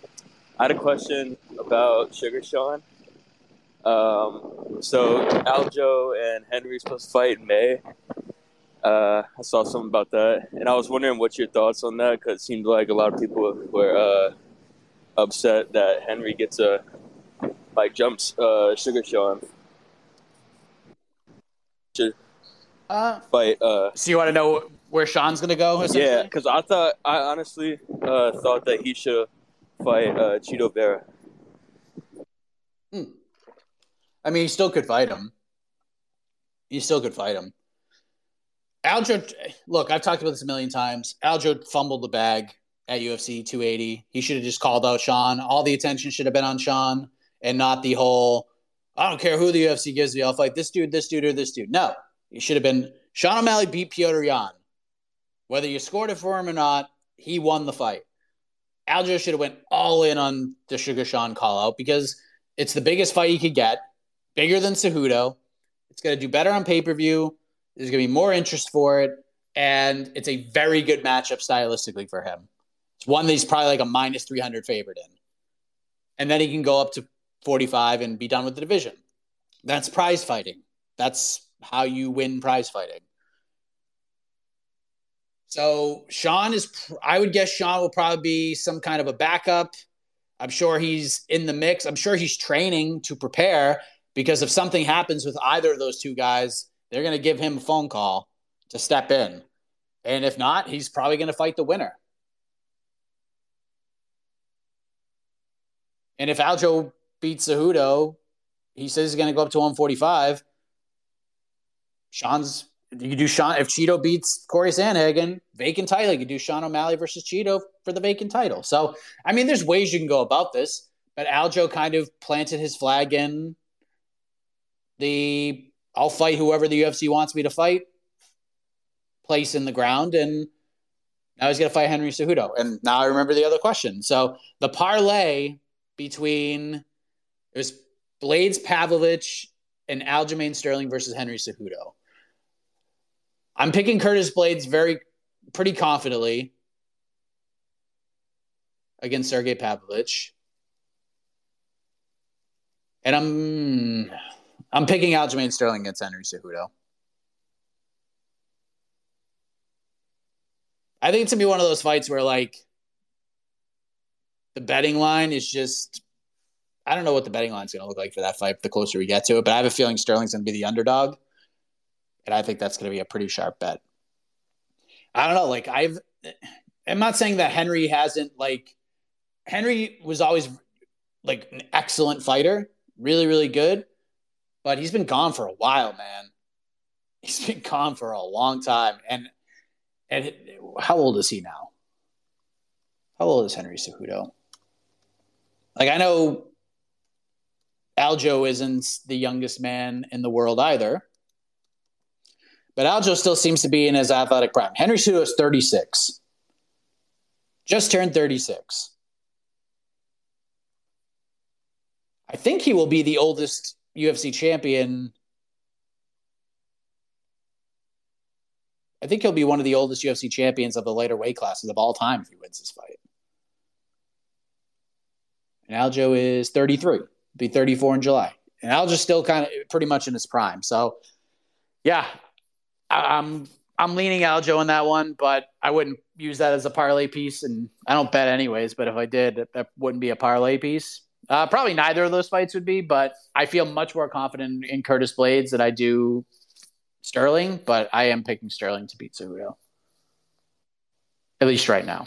I had a question about Sugar Sean. Um, so Aljo and Henry supposed to fight in May. Uh, I saw something about that, and I was wondering what your thoughts on that because it seemed like a lot of people were uh, upset that Henry gets a like jumps uh, Sugar Sean. Should Uh, fight. Uh, so you want to know where Sean's going to go? yeah, because I thought I honestly uh, thought that he should fight uh, Chito Vera. I mean, he still could fight him. He still could fight him. Aljo, look, I've talked about this a million times. Aljo fumbled the bag at UFC 280. He should have just called out Sean. All the attention should have been on Sean and not the whole, I don't care who the UFC gives me, I'll fight this dude, this dude, or this dude. No, it should have been Sean O'Malley beat Petr Yan. Whether you scored it for him or not, he won the fight. Aljo should have went all in on the Sugar Sean call out because it's the biggest fight he could get, bigger than Cejudo. It's going to do better on pay per view. There's going to be more interest for it, and it's a very good matchup stylistically for him. It's one that he's probably like a minus 300 favorite in. And then he can go up to 45 and be done with the division. That's prize fighting. That's how you win prize fighting. So Sean is, I would guess Sean will probably be some kind of a backup. I'm sure he's in the mix. I'm sure he's training to prepare because if something happens with either of those two guys, they're going to give him a phone call to step in. And if not, he's probably going to fight the winner. And if Aljo beats Cejudo, he says he's going to go up to 145. Sean's you do Sean if Chito beats Cory Sandhagen, vacant title. You could do Sean O'Malley versus Chito for the vacant title. So I mean, there's ways you can go about this, but Aljo kind of planted his flag in the I'll fight whoever the UFC wants me to fight place in the ground, and now he's going to fight Henry Cejudo. And now I remember the other question. So the parlay between it was Blaydes Pavlovich and Aljamain Sterling versus Henry Cejudo. I'm picking Curtis Blaydes very pretty confidently against Sergey Pavlovich. And I'm I'm picking Aljamain Sterling against Henry Cejudo. I think it's gonna be one of those fights where like the betting line is just I don't know what the betting line's gonna look like for that fight the closer we get to it, but I have a feeling Sterling's gonna be the underdog. And I think that's gonna be a pretty sharp bet. I don't know, like I've I'm not saying that Henry hasn't like Henry was always like an excellent fighter, really, really good, but he's been gone for a while, man. He's been gone for a long time, and and how old is he now? How old is Henry Cejudo? Like I know Aljo isn't the youngest man in the world either. But Aljo still seems to be in his athletic prime. Henry Cejudo is 36. Just turned 36. I think he will be the oldest UFC champion. I think he'll be one of the oldest UFC champions of the lighter weight classes of all time if he wins this fight. And Aljo is 33, be 34 in July. And Aljo's still kind of pretty much in his prime. So, yeah, I'm I'm leaning Aljo in that one, but I wouldn't use that as a parlay piece, and I don't bet anyways. But if I did, that wouldn't be a parlay piece. Uh, probably neither of those fights would be, but I feel much more confident in Curtis Blaydes than I do Sterling. But I am picking Sterling to beat Cejudo, at least right now.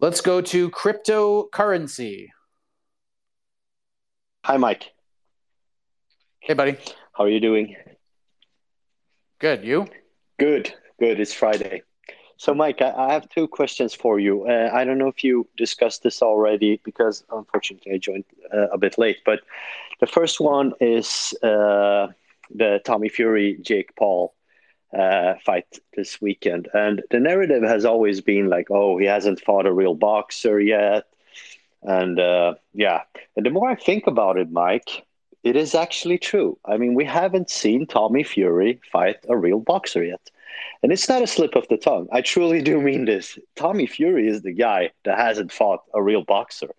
Let's go to cryptocurrency. Hi, Mike. Hey, buddy. How are you doing? Good. You? Good. Good. It's Friday. So, Mike, I, have two questions for you. Uh, I don't know if you discussed this already because unfortunately I joined uh, a bit late. But the first one is uh, the Tommy Fury Jake Paul uh, fight this weekend. And the narrative has always been like, oh, he hasn't fought a real boxer yet. And uh, yeah, and the more I think about it, Mike, it is actually true. I mean, we haven't seen Tommy Fury fight a real boxer yet. And it's not a slip of the tongue. I truly do mean this. Tommy Fury is the guy that hasn't fought a real boxer.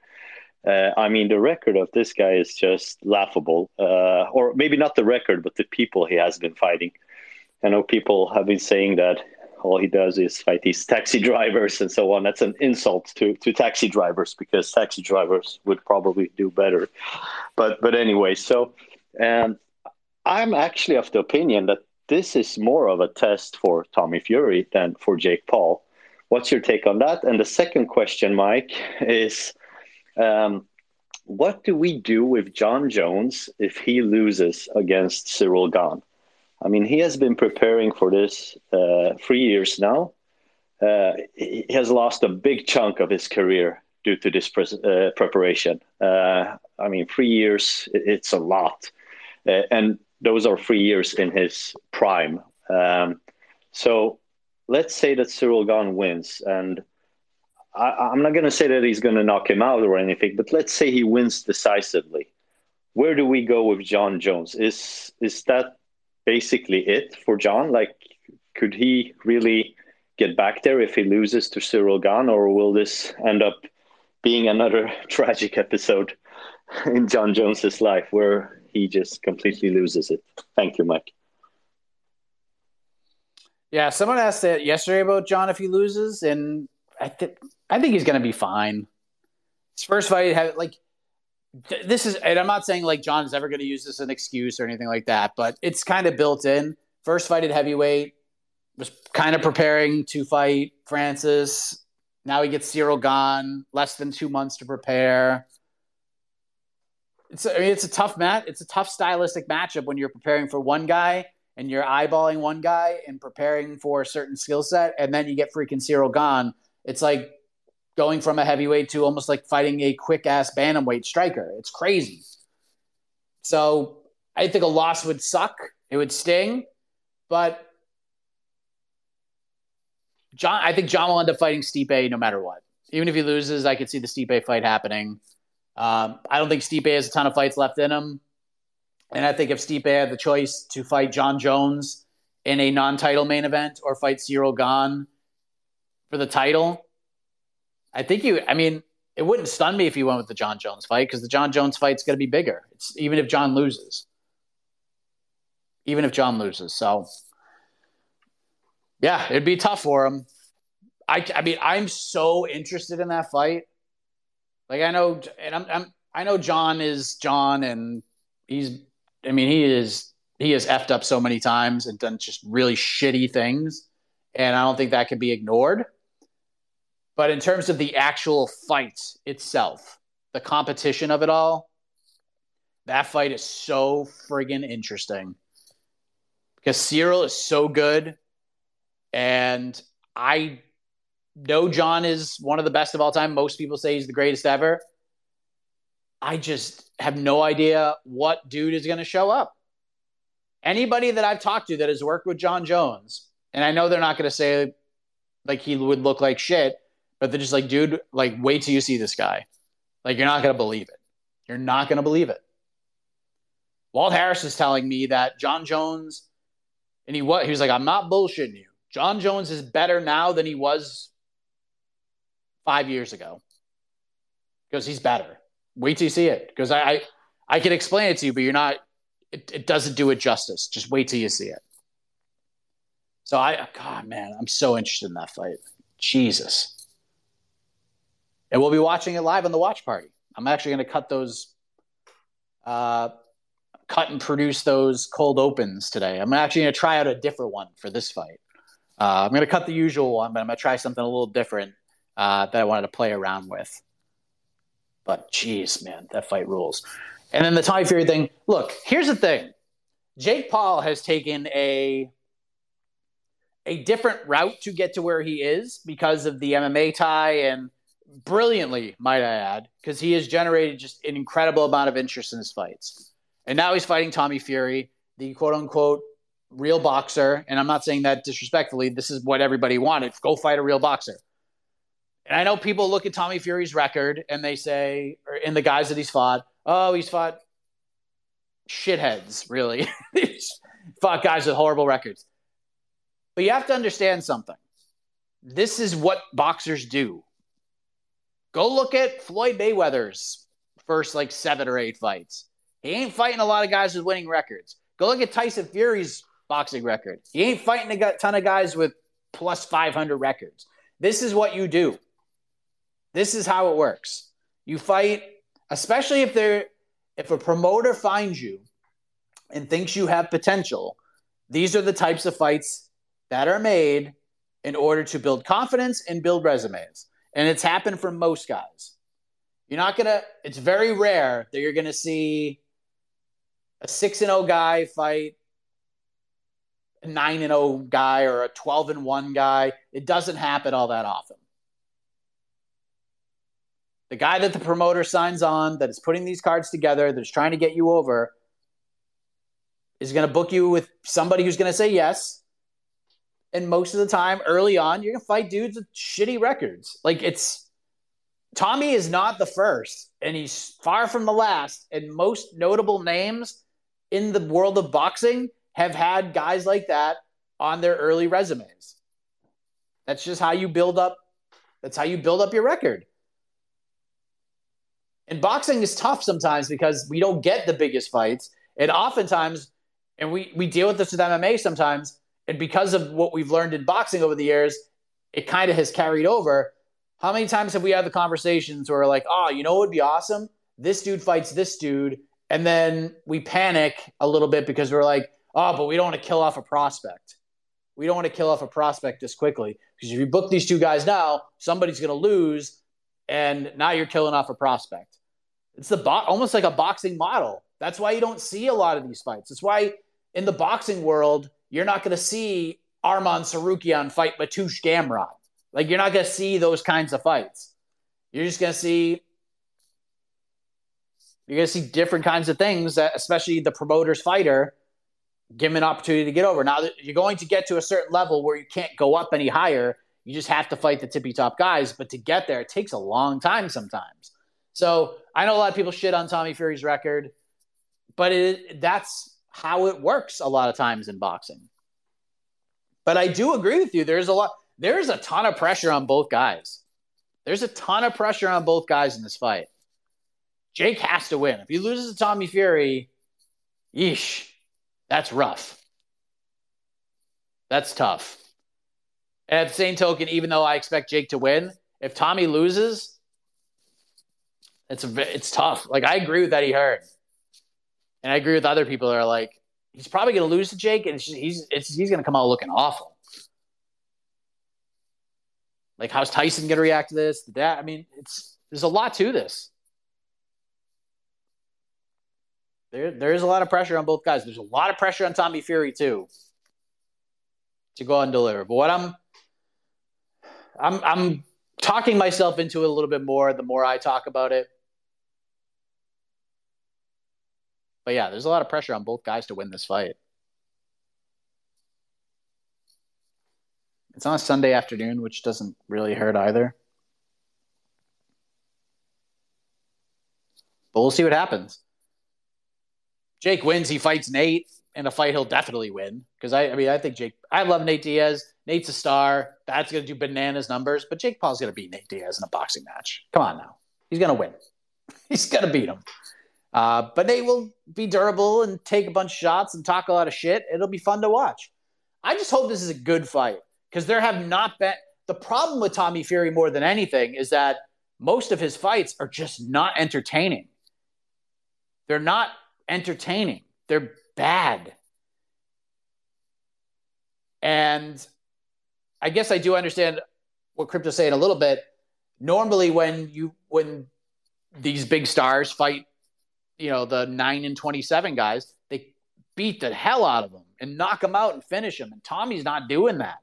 Uh, I mean, the record of this guy is just laughable. Uh, or maybe not the record, but the people he has been fighting. I know people have been saying that all he does is fight these taxi drivers and so on. That's an insult to, to taxi drivers because taxi drivers would probably do better. But but anyway, so and I'm actually of the opinion that this is more of a test for Tommy Fury than for Jake Paul. What's your take on that? And the second question, Mike, is um, what do we do with Jon Jones if he loses against Cyril Gane? I mean, he has been preparing for this uh, three years now. Uh, he has lost a big chunk of his career due to this pre- uh, preparation. Uh, I mean, three years, it's a lot. Uh, and those are three years in his prime. Um, so let's say that Cyril Gane wins. And I, am not going to say that he's going to knock him out or anything, but let's say he wins decisively. Where do we go with Jon Jones? Is is that basically it for Jon? Like, could he really get back there if he loses to Cyril Gane, or will this end up being another tragic episode in Jon Jones's life where he just completely loses it? Thank you, Mike. Yeah, someone asked that yesterday about Jon if he loses, and I think I think he's going to be fine. His first fight had like this is, and I'm not saying like Jon's ever going to use this as an excuse or anything like that, but it's kind of built in. First fight at heavyweight, was kind of preparing to fight Francis. Now he gets Cyril Gane, less than two months to prepare. It's, I mean, it's a tough match. It's a tough stylistic matchup when you're preparing for one guy and you're eyeballing one guy and preparing for a certain skill set, and then you get freaking Cyril Gane. It's like going from a heavyweight to almost like fighting a quick ass bantamweight striker. It's crazy. So I think a loss would suck. It would sting, but Jon, I think Jon will end up fighting Stipe no matter what. Even if he loses, I could see the Stipe fight happening. Um, I don't think Stipe has a ton of fights left in him. And I think if Stipe had the choice to fight Jon Jones in a non title main event or fight Cyril Gane for the title, I think you. I mean, it wouldn't stun me if you went with the Jon Jones fight because the Jon Jones fight's going to be bigger. It's even if Jon loses, even if Jon loses. So, yeah, it'd be tough for him. I, I mean, I'm so interested in that fight. Like I know, and I'm, I'm I know Jon is Jon, and he's. I mean, he is he has effed up so many times and done just really shitty things, and I don't think that can be ignored. But in terms of the actual fight itself, the competition of it all, that fight is so friggin' interesting. because Cyril is so good. And I know Jon is one of the best of all time. Most people say he's the greatest ever. I just have no idea what dude is going to show up. Anybody that I've talked to that has worked with Jon Jones, and I know they're not going to say like he would look like shit, but they're just like, dude, like, wait till you see this guy. Like, you're not going to believe it. You're not going to believe it. Walt Harris is telling me that Jon Jones, and he what he was like, I'm not bullshitting you. Jon Jones is better now than he was five years ago because he's better. Wait till you see it because I, I, I can explain it to you, but you're not. It, it doesn't do it justice. Just wait till you see it. So I, God, man, I'm so interested in that fight. Jesus. And we'll be watching it live on the watch party. I'm actually going to cut those, uh, cut and produce those cold opens today. I'm actually going to try out a different one for this fight. Uh, I'm going to cut the usual one, but I'm going to try something a little different uh, that I wanted to play around with. But geez, man, that fight rules. And then the Tommy Fury thing. Look, here's the thing: Jake Paul has taken a a different route to get to where he is because of the MMA tie and brilliantly, might I add, because he has generated just an incredible amount of interest in his fights. And now he's fighting Tommy Fury, the quote unquote real boxer. And I'm not saying that disrespectfully. This is what everybody wanted. Go fight a real boxer. And I know people look at Tommy Fury's record and they say, or in the guys that he's fought, oh, he's fought shitheads, really. he's fought guys with horrible records. But you have to understand something. This is what boxers do. Go look at Floyd Mayweather's first like seven or eight fights. He ain't fighting a lot of guys with winning records. Go look at Tyson Fury's boxing record. He ain't fighting a ton of guys with plus 500 records. This is what you do. This is how it works. You fight, especially if they're if a promoter finds you and thinks you have potential. These are the types of fights that are made in order to build confidence and build resumes. And it's happened for most guys. You're not going to, it's very rare that you're going to see a 6 and 0 guy fight a 9 and 0 guy or a 12 and 1 guy. It doesn't happen all that often the guy that the promoter signs on that is putting these cards together that's trying to get you over is going to book you with somebody who's going to say yes. And most of the time early on you're going to fight dudes with shitty records. Like it's tommy is not the first and he's far from the last. And most notable names in the world of boxing have had guys like that on their early resumes. That's just how you build up that's how you build up your record and boxing is tough sometimes because we don't get the biggest fights. And oftentimes, and we, we deal with this with MMA sometimes, and because of what we've learned in boxing over the years, it kind of has carried over. How many times have we had the conversations where like, oh, you know what would be awesome? This dude fights this dude. And then we panic a little bit because we're like, oh, but we don't want to kill off a prospect. We don't want to kill off a prospect this quickly. Because if you book these two guys now, somebody's going to lose and now you're killing off a prospect. It's the bo- almost like a boxing model. That's why you don't see a lot of these fights. It's why in the boxing world, you're not going to see Arman Tsarukyan fight Mateusz Gamrot. Like you're not going to see those kinds of fights. You're just going to see you're going to see different kinds of things that especially the promoter's fighter give him an opportunity to get over. Now you're going to get to a certain level where you can't go up any higher you just have to fight the tippy top guys. But to get there, it takes a long time sometimes. So I know a lot of people shit on Tommy Fury's record, but it, that's how it works a lot of times in boxing. But I do agree with you. There's a lot. There's a ton of pressure on both guys. There's a ton of pressure on both guys in this fight. Jake has to win. If he loses to Tommy Fury, yeesh, that's rough. That's tough. And at the same token, even though I expect Jake to win, if Tommy loses, it's a, it's tough. Like I agree with Eddie Hearn, and I agree with other people that are like, he's probably going to lose to Jake, and he's it's, he's going to come out looking awful. Like, how's Tyson going to react to this? That I mean, it's there's a lot to this. There, there is a lot of pressure on both guys. There's a lot of pressure on Tommy Fury too. to go out and deliver. But what I'm I'm I'm talking myself into it a little bit more the more I talk about it. But yeah, there's a lot of pressure on both guys to win this fight. It's on a Sunday afternoon, which doesn't really hurt either. But we'll see what happens. Jake wins, he fights Nate in a fight he'll definitely win. Because I, I mean, I think Jake, I love Nate Diaz. Nate's a star. That's going to do bananas numbers. But Jake Paul's going to beat Nate Diaz in a boxing match. Come on now. He's going to win. He's going to beat him. Uh, but Nate will be durable and take a bunch of shots and talk a lot of shit. It'll be fun to watch. I just hope this is a good fight because there have not been. The problem with Tommy Fury more than anything is that most of his fights are just not entertaining. They're not entertaining. They're bad. And I guess I do understand what Crypto's saying a little bit. Normally, when you when these big stars fight, you know, the nine and twenty-seven guys, they beat the hell out of them and knock them out and finish them. And Tommy's not doing that.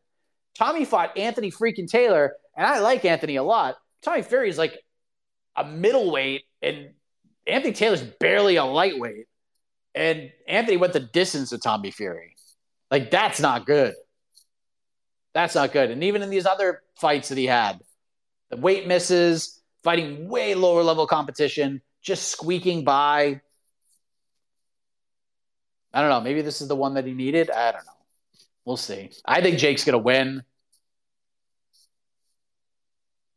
Tommy fought Anthony freaking Taylor, and I like Anthony a lot. Tommy Fury is like a middleweight, and Anthony Taylor's barely a lightweight. And Anthony went the distance with Tommy Fury. Like, that's not good. That's not good. And even in these other fights that he had, the weight misses, fighting way lower level competition, just squeaking by. I don't know. Maybe this is the one that he needed. I don't know. We'll see. I think Jake's going to win.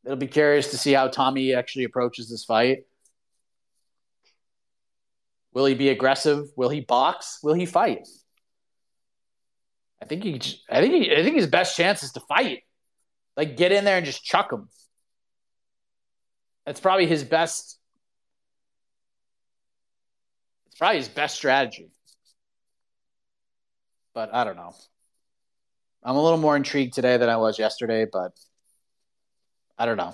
It'll be curious to see how Tommy actually approaches this fight. Will he be aggressive? Will he box? Will he fight? I think he. I think he, I think his best chance is to fight. Like get in there and just chuck him. That's probably his best. It's probably his best strategy. But I don't know. I'm a little more intrigued today than I was yesterday, but I don't know.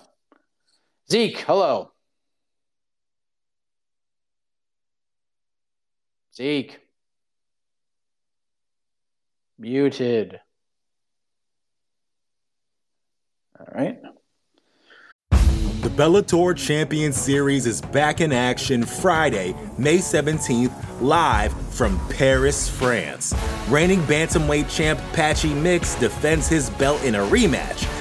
Zeke, hello. Zeke. Muted. All right. The Bellator Champion Series is back in action Friday, May 17th, live from Paris, France. Reigning bantamweight champ Patchy Mix defends his belt in a rematch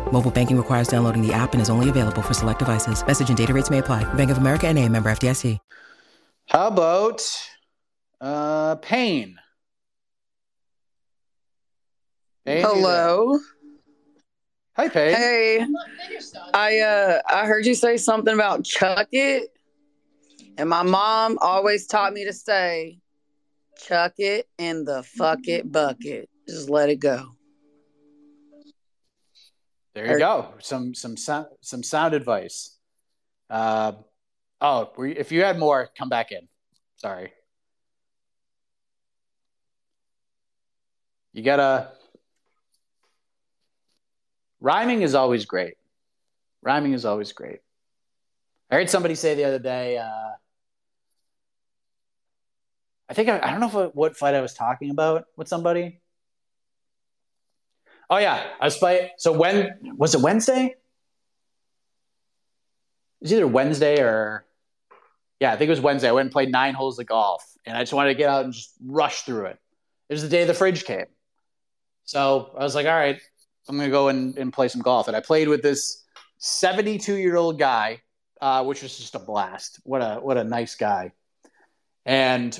Mobile banking requires downloading the app and is only available for select devices. Message and data rates may apply. Bank of America and a member FDIC. How about uh, Pain? Pain, Hello. Hi, Paige. Hey. I uh I heard you say something about chuck it. And my mom always taught me to say chuck it in the fuck it bucket. Just let it go. There you go. Some some sound some sound advice. Uh, oh, if you had more, come back in. Sorry. You gotta. Rhyming is always great. Rhyming is always great. I heard somebody say the other day. Uh, I think I, I don't know what, what fight I was talking about with somebody. Oh yeah, I was fight. So when was it Wednesday? It was either Wednesday or yeah, I think it was Wednesday. I went and played nine holes of golf, and I just wanted to get out and just rush through it. It was the day the fridge came, so I was like, all right, I'm gonna go and, and play some golf. And I played with this 72 year old guy, uh, which was just a blast. What a what a nice guy. And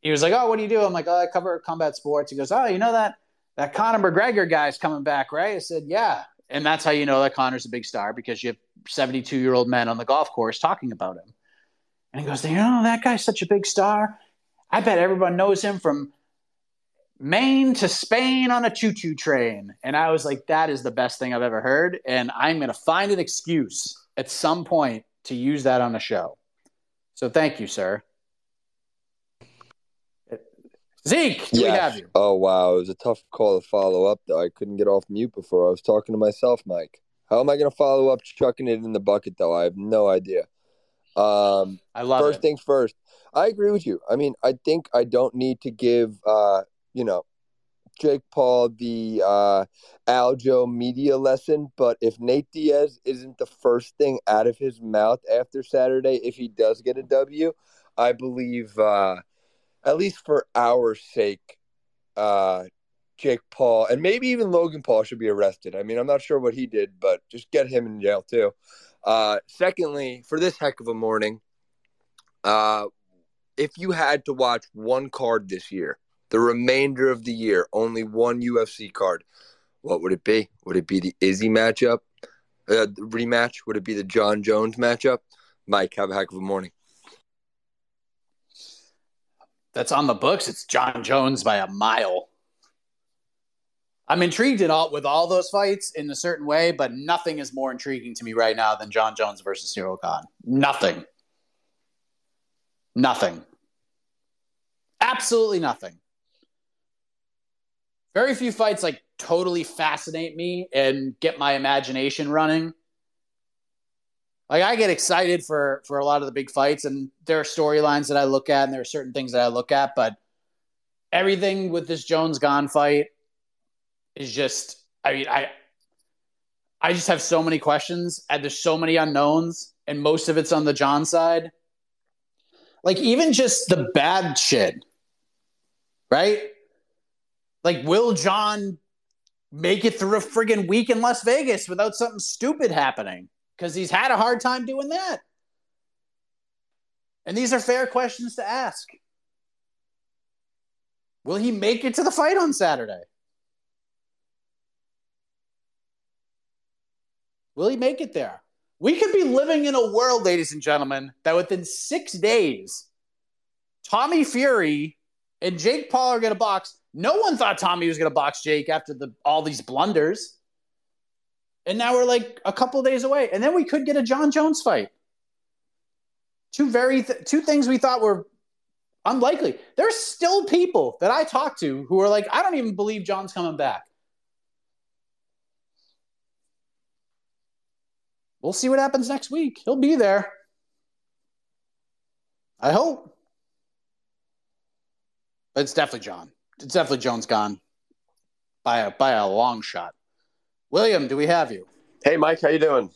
he was like, "Oh, what do you do?" I'm like, "Oh, I cover combat sports." He goes, "Oh, you know that that Conor McGregor guy's coming back, right?" I said, "Yeah." And that's how you know that Conor's a big star because you have 72 year old men on the golf course talking about him. And he goes, "You know that guy's such a big star. I bet everyone knows him from Maine to Spain on a choo choo train." And I was like, "That is the best thing I've ever heard." And I'm going to find an excuse at some point to use that on a show. So thank you, sir. Zeke, do we have you? Oh wow, it was a tough call to follow up though. I couldn't get off mute before I was talking to myself, Mike. How am I going to follow up chucking it in the bucket though? I have no idea. Um, I love first it. things first. I agree with you. I mean, I think I don't need to give uh, you know, Jake Paul the uh Aljo media lesson, but if Nate Diaz isn't the first thing out of his mouth after Saturday if he does get a W, I believe uh at least for our sake, uh, Jake Paul and maybe even Logan Paul should be arrested. I mean, I'm not sure what he did, but just get him in jail too. Uh, secondly, for this heck of a morning, uh, if you had to watch one card this year, the remainder of the year, only one UFC card, what would it be? Would it be the Izzy matchup, uh, rematch? Would it be the Jon Jones matchup? Mike, have a heck of a morning that's on the books. It's Jon Jones by a mile. I'm intrigued in all with all those fights in a certain way, but nothing is more intriguing to me right now than Jon Jones versus Cyril Gane. Nothing. Nothing. Absolutely nothing. Very few fights like totally fascinate me and get my imagination running. Like I get excited for for a lot of the big fights, and there are storylines that I look at, and there are certain things that I look at, but everything with this Jones Gane fight is just. I mean, I I just have so many questions, and there's so many unknowns, and most of it's on the Jon side. Like even just the bad shit, right? Like, will Jon make it through a friggin' week in Las Vegas without something stupid happening? Because he's had a hard time doing that. And these are fair questions to ask. Will he make it to the fight on Saturday? Will he make it there? We could be living in a world, ladies and gentlemen, that within six days, Tommy Fury and Jake Paul are going to box. No one thought Tommy was going to box Jake after the all these blunders. And now we're like a couple days away. And then we could get a Jon Jones fight. Two very th- two things we thought were unlikely. There's still people that I talk to who are like, I don't even believe Jon's coming back. We'll see what happens next week. He'll be there. I hope. But it's definitely Jon. It's definitely Jones Gane by a by a long shot. William, do we have you? Hey, Mike, how you doing?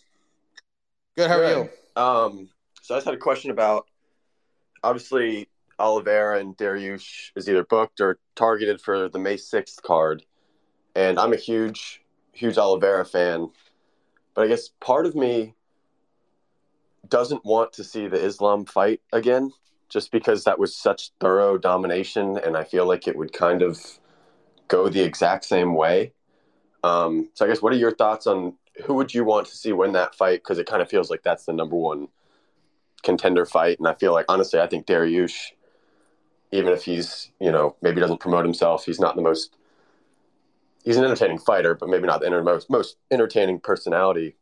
Good. How Good. are you? Um, so I just had a question about obviously Oliveira and Dariush is either booked or targeted for the May sixth card, and I'm a huge, huge Oliveira fan, but I guess part of me doesn't want to see the Islam fight again, just because that was such thorough domination, and I feel like it would kind of go the exact same way. Um, so I guess what are your thoughts on who would you want to see win that fight? Because it kind of feels like that's the number one contender fight, and I feel like honestly, I think Dariush, even if he's you know maybe doesn't promote himself, he's not the most. He's an entertaining fighter, but maybe not the most most entertaining personality.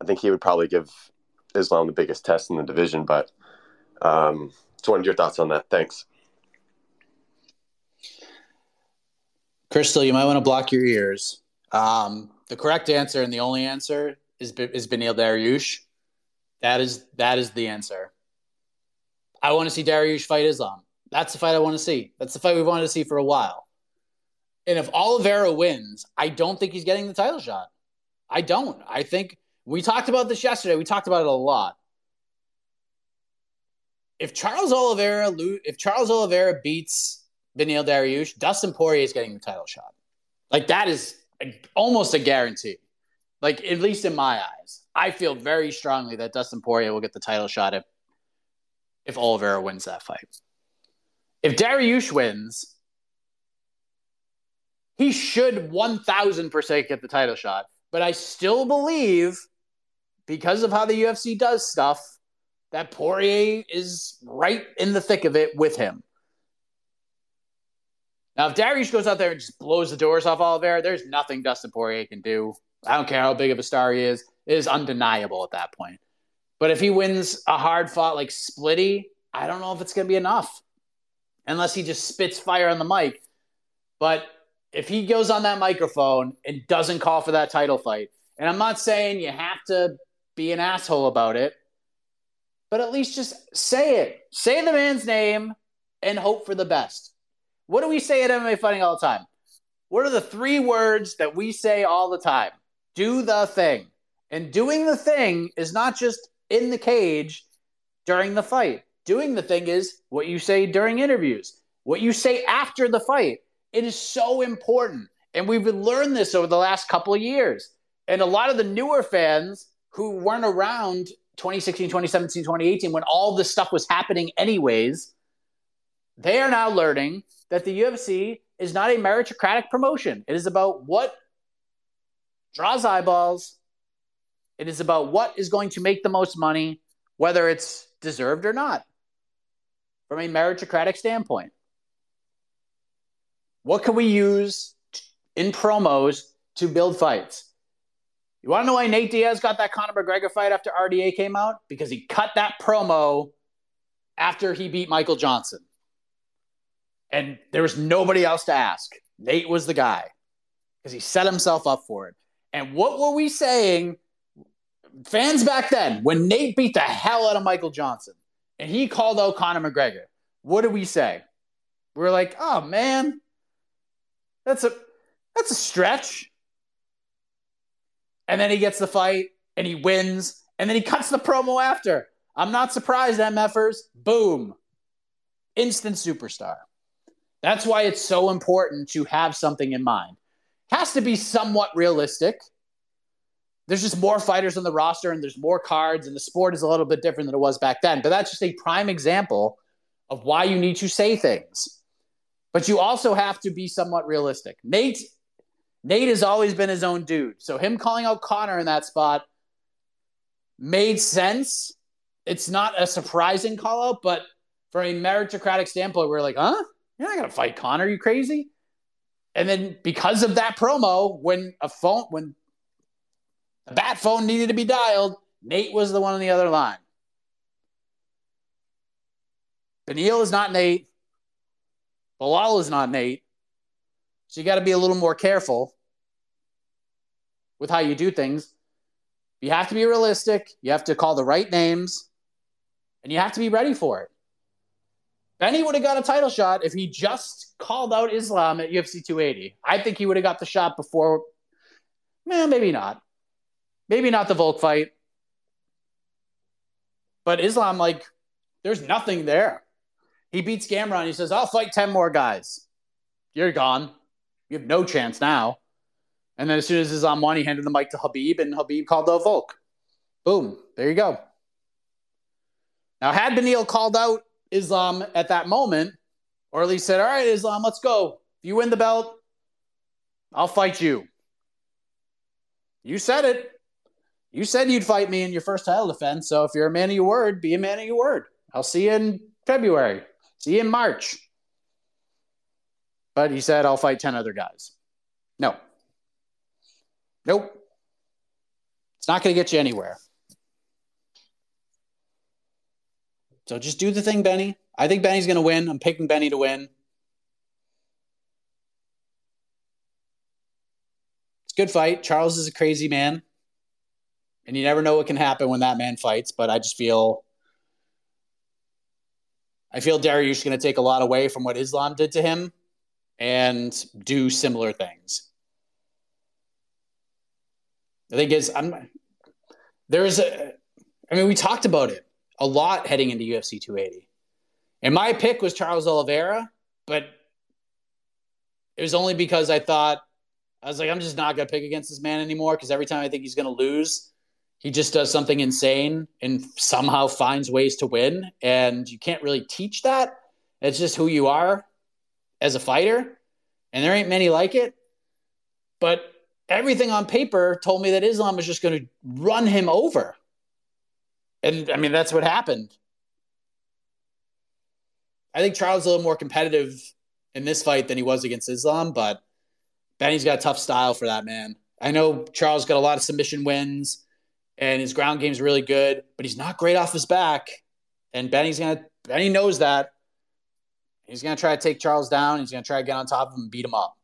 I think he would probably give Islam the biggest test in the division. But um, just wanted your thoughts on that. Thanks. Crystal, you might want to block your ears. Um, the correct answer and the only answer is is Beneil Dariush. That is that is the answer. I want to see Dariush fight Islam. That's the fight I want to see. That's the fight we've wanted to see for a while. And if Oliveira wins, I don't think he's getting the title shot. I don't. I think we talked about this yesterday. We talked about it a lot. If Charles Oliveira if Charles Oliveira beats Beneil Dariush, Dustin Poirier is getting the title shot. Like that is almost a guarantee. Like at least in my eyes, I feel very strongly that Dustin Poirier will get the title shot if if Oliveira wins that fight. If Dariush wins, he should 1000% get the title shot. But I still believe, because of how the UFC does stuff, that Poirier is right in the thick of it with him. Now, if Dariush goes out there and just blows the doors off Oliveira, there's nothing Dustin Poirier can do. I don't care how big of a star he is. It is undeniable at that point. But if he wins a hard fought like Splitty, I don't know if it's going to be enough unless he just spits fire on the mic. But if he goes on that microphone and doesn't call for that title fight, and I'm not saying you have to be an asshole about it, but at least just say it. Say the man's name and hope for the best. What do we say at MMA Fighting all the time? What are the three words that we say all the time? Do the thing. And doing the thing is not just in the cage during the fight. Doing the thing is what you say during interviews, what you say after the fight. It is so important. And we've learned this over the last couple of years. And a lot of the newer fans who weren't around 2016, 2017, 2018, when all this stuff was happening anyways, they are now learning that the UFC is not a meritocratic promotion. It is about what draws eyeballs. It is about what is going to make the most money, whether it's deserved or not, from a meritocratic standpoint. What can we use in promos to build fights? You want to know why Nate Diaz got that Conor McGregor fight after RDA came out? Because he cut that promo after he beat Michael Johnson. And there was nobody else to ask. Nate was the guy because he set himself up for it. And what were we saying, fans back then, when Nate beat the hell out of Michael Johnson and he called out Conor McGregor? What did we say? We are like, oh man, that's a that's a stretch. And then he gets the fight and he wins, and then he cuts the promo after. I'm not surprised, MFers. Boom. Instant superstar. That's why it's so important to have something in mind. Has to be somewhat realistic. There's just more fighters on the roster and there's more cards, and the sport is a little bit different than it was back then. But that's just a prime example of why you need to say things. But you also have to be somewhat realistic. Nate Nate has always been his own dude. So him calling out Conor in that spot made sense. It's not a surprising call out, but from a meritocratic standpoint, we're like, huh? You're not gonna fight Conor, you crazy? And then because of that promo, when a phone when a bat phone needed to be dialed, Nate was the one on the other line. Beneil is not Nate. Belal is not Nate. So you got to be a little more careful with how you do things. You have to be realistic. You have to call the right names, and you have to be ready for it. Benny would have got a title shot if he just called out Islam at UFC 280. I think he would have got the shot before. Man, maybe not. Maybe not the Volk fight. But Islam, like, there's nothing there. He beats Gamrot. He says, I'll fight 10 more guys. You're gone. You have no chance now. And then as soon as Islam won, he handed the mic to Habib, and Habib called out Volk. Boom. There you go. Now, had Beneil called out Islam at that moment, or at least said, All right, Islam, let's go. If you win the belt, I'll fight you. You said it. You said you'd fight me in your first title defense. So if you're a man of your word, be a man of your word. I'll see you in February. See you in March. But he said, I'll fight 10 other guys. No. Nope. It's not going to get you anywhere. So just do the thing, Benny. I think Benny's going to win. I'm picking Benny to win. It's a good fight. Charles is a crazy man. And you never know what can happen when that man fights, but I just feel I feel Dariush is going to take a lot away from what Islam did to him and do similar things. I think is, I'm there's a. I mean, we talked about it a lot heading into UFC 280, and my pick was Charles Oliveira, but it was only because I thought I was like, I'm just not gonna pick against this man anymore because every time I think he's gonna lose, he just does something insane and somehow finds ways to win. And you can't really teach that. It's just who you are as a fighter. And there ain't many like it. But everything on paper told me that Islam was just to run him over. And I mean, that's what happened. I think Charles is a little more competitive in this fight than he was against Islam, but Benny's got a tough style for that, man. I know Charles got a lot of submission wins and his ground game's really good, but he's not great off his back. And Benny's gonna Benny knows that. He's gonna try to take Charles down. He's gonna try to get on top of him and beat him up.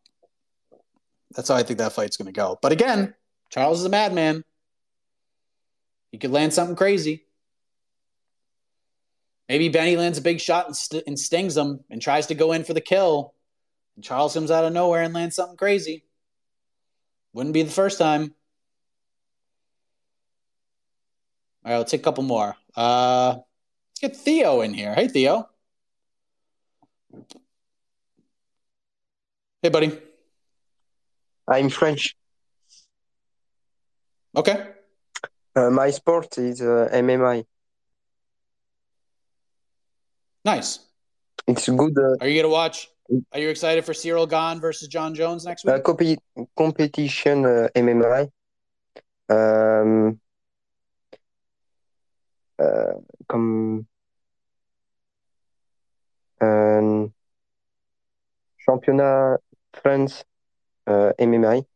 That's how I think that fight's gonna go. But again, Charles is a madman. He could land something crazy. Maybe Benny lands a big shot and, st- and stings him and tries to go in for the kill. And Charles comes out of nowhere and lands something crazy. Wouldn't be the first time. All right, let's take a couple more. Uh, let's get Theo in here. Hey, Theo. Hey, buddy. I'm French. Okay. Uh, my sport is uh, MMA. Nice. It's good. Uh, Are you gonna watch? Are you excited for Cyril Gane versus Jon Jones next week? uh, compi- competition uh, MMA. Um, uh, comme un championnat France uh, MMA.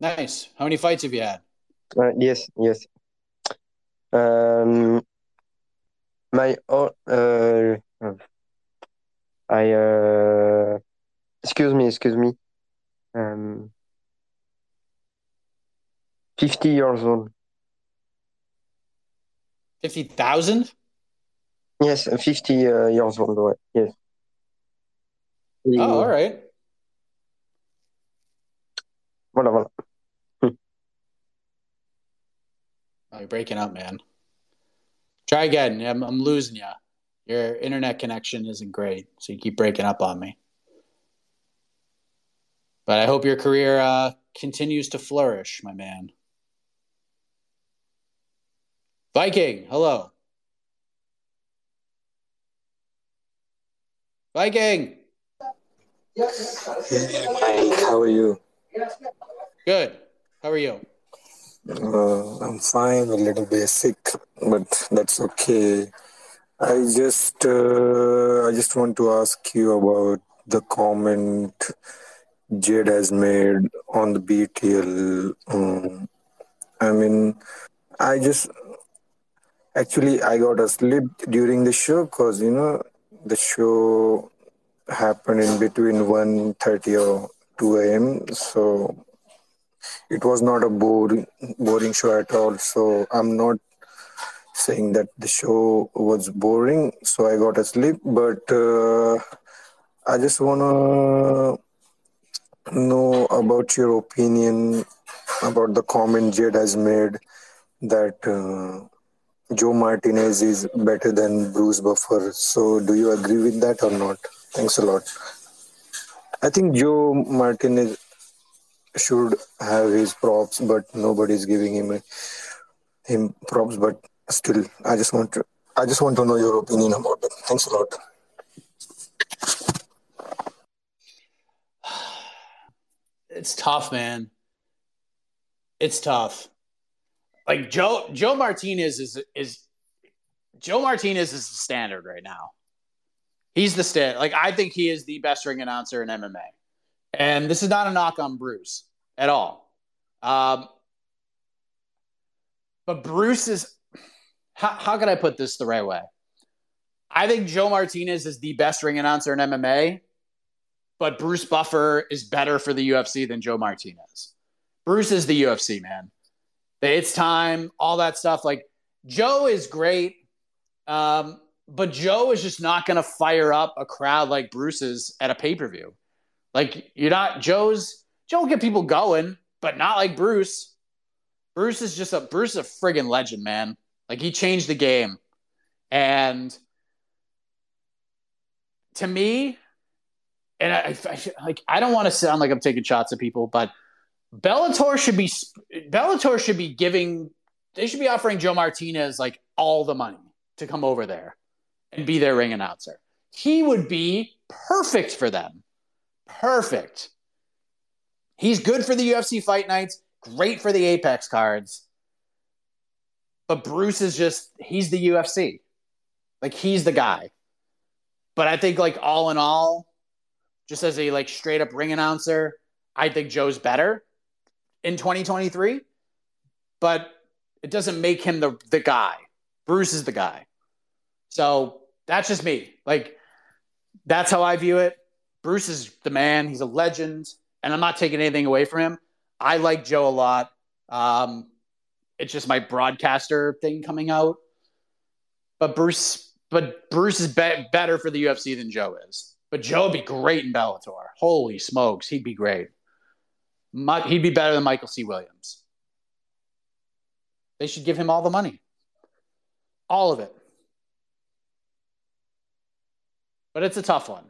Nice. How many fights have you had? Uh, yes, yes. Um, my oh, uh, I uh, excuse me, excuse me. Um, fifty years old. Fifty thousand. Yes, fifty uh, years old. Yes. Oh, all right. Voilà, voilà. Oh, you're breaking up, man. Try again. I'm, I'm losing you. Your internet connection isn't great, so you keep breaking up on me. But I hope your career uh, continues to flourish, my man. Viking, hello. Viking. Hi, how are you? Good. How are you? Uh, I'm fine, a little bit sick, but that's okay. I just, uh, I just want to ask you about the comment Jade has made on the BTL. Um, I mean, I just actually I got asleep during the show because you know the show happened in between 1.30 or 2 a.m. So it was not a boring boring show at all. So I'm not saying that the show was boring. So I got asleep, but uh, I just wanna know about your opinion about the comment Jade has made that. Uh, Joe Martinez is better than Bruce Buffer. So, do you agree with that or not? Thanks a lot. I think Joe Martinez should have his props, but nobody's giving him him props. But still, I just want to I just want to know your opinion about it. Thanks a lot. It's tough, man. It's tough. Like Joe Joe Martinez is is Joe Martinez is the standard right now. He's the standard. Like I think he is the best ring announcer in MMA. And this is not a knock on Bruce at all. Um, but Bruce is how, how can I put this the right way? I think Joe Martinez is the best ring announcer in MMA, but Bruce Buffer is better for the UFC than Joe Martinez. Bruce is the UFC, man. It's time, all that stuff. Like Joe is great, um, but Joe is just not going to fire up a crowd like Bruce's at a pay per view. Like you're not Joe's. Joe will get people going, but not like Bruce. Bruce is just a Bruce is a friggin' legend, man. Like he changed the game, and to me, and I, I like I don't want to sound like I'm taking shots at people, but Bellator should be Bellator should be giving they should be offering Joe Martinez like all the money to come over there and be their ring announcer. He would be perfect for them. Perfect. He's good for the UFC fight nights, great for the Apex cards. But Bruce is just he's the UFC. Like he's the guy. But I think like all in all, just as a like straight up ring announcer, I think Joe's better in 2023. But it doesn't make him the the guy. Bruce is the guy. So that's just me. Like that's how I view it. Bruce is the man. He's a legend, and I'm not taking anything away from him. I like Joe a lot. Um, it's just my broadcaster thing coming out. But Bruce, but Bruce is be- better for the UFC than Joe is. But Joe would be great in Bellator. Holy smokes, he'd be great. My, he'd be better than Michael C. Williams. They should give him all the money, all of it. But it's a tough one.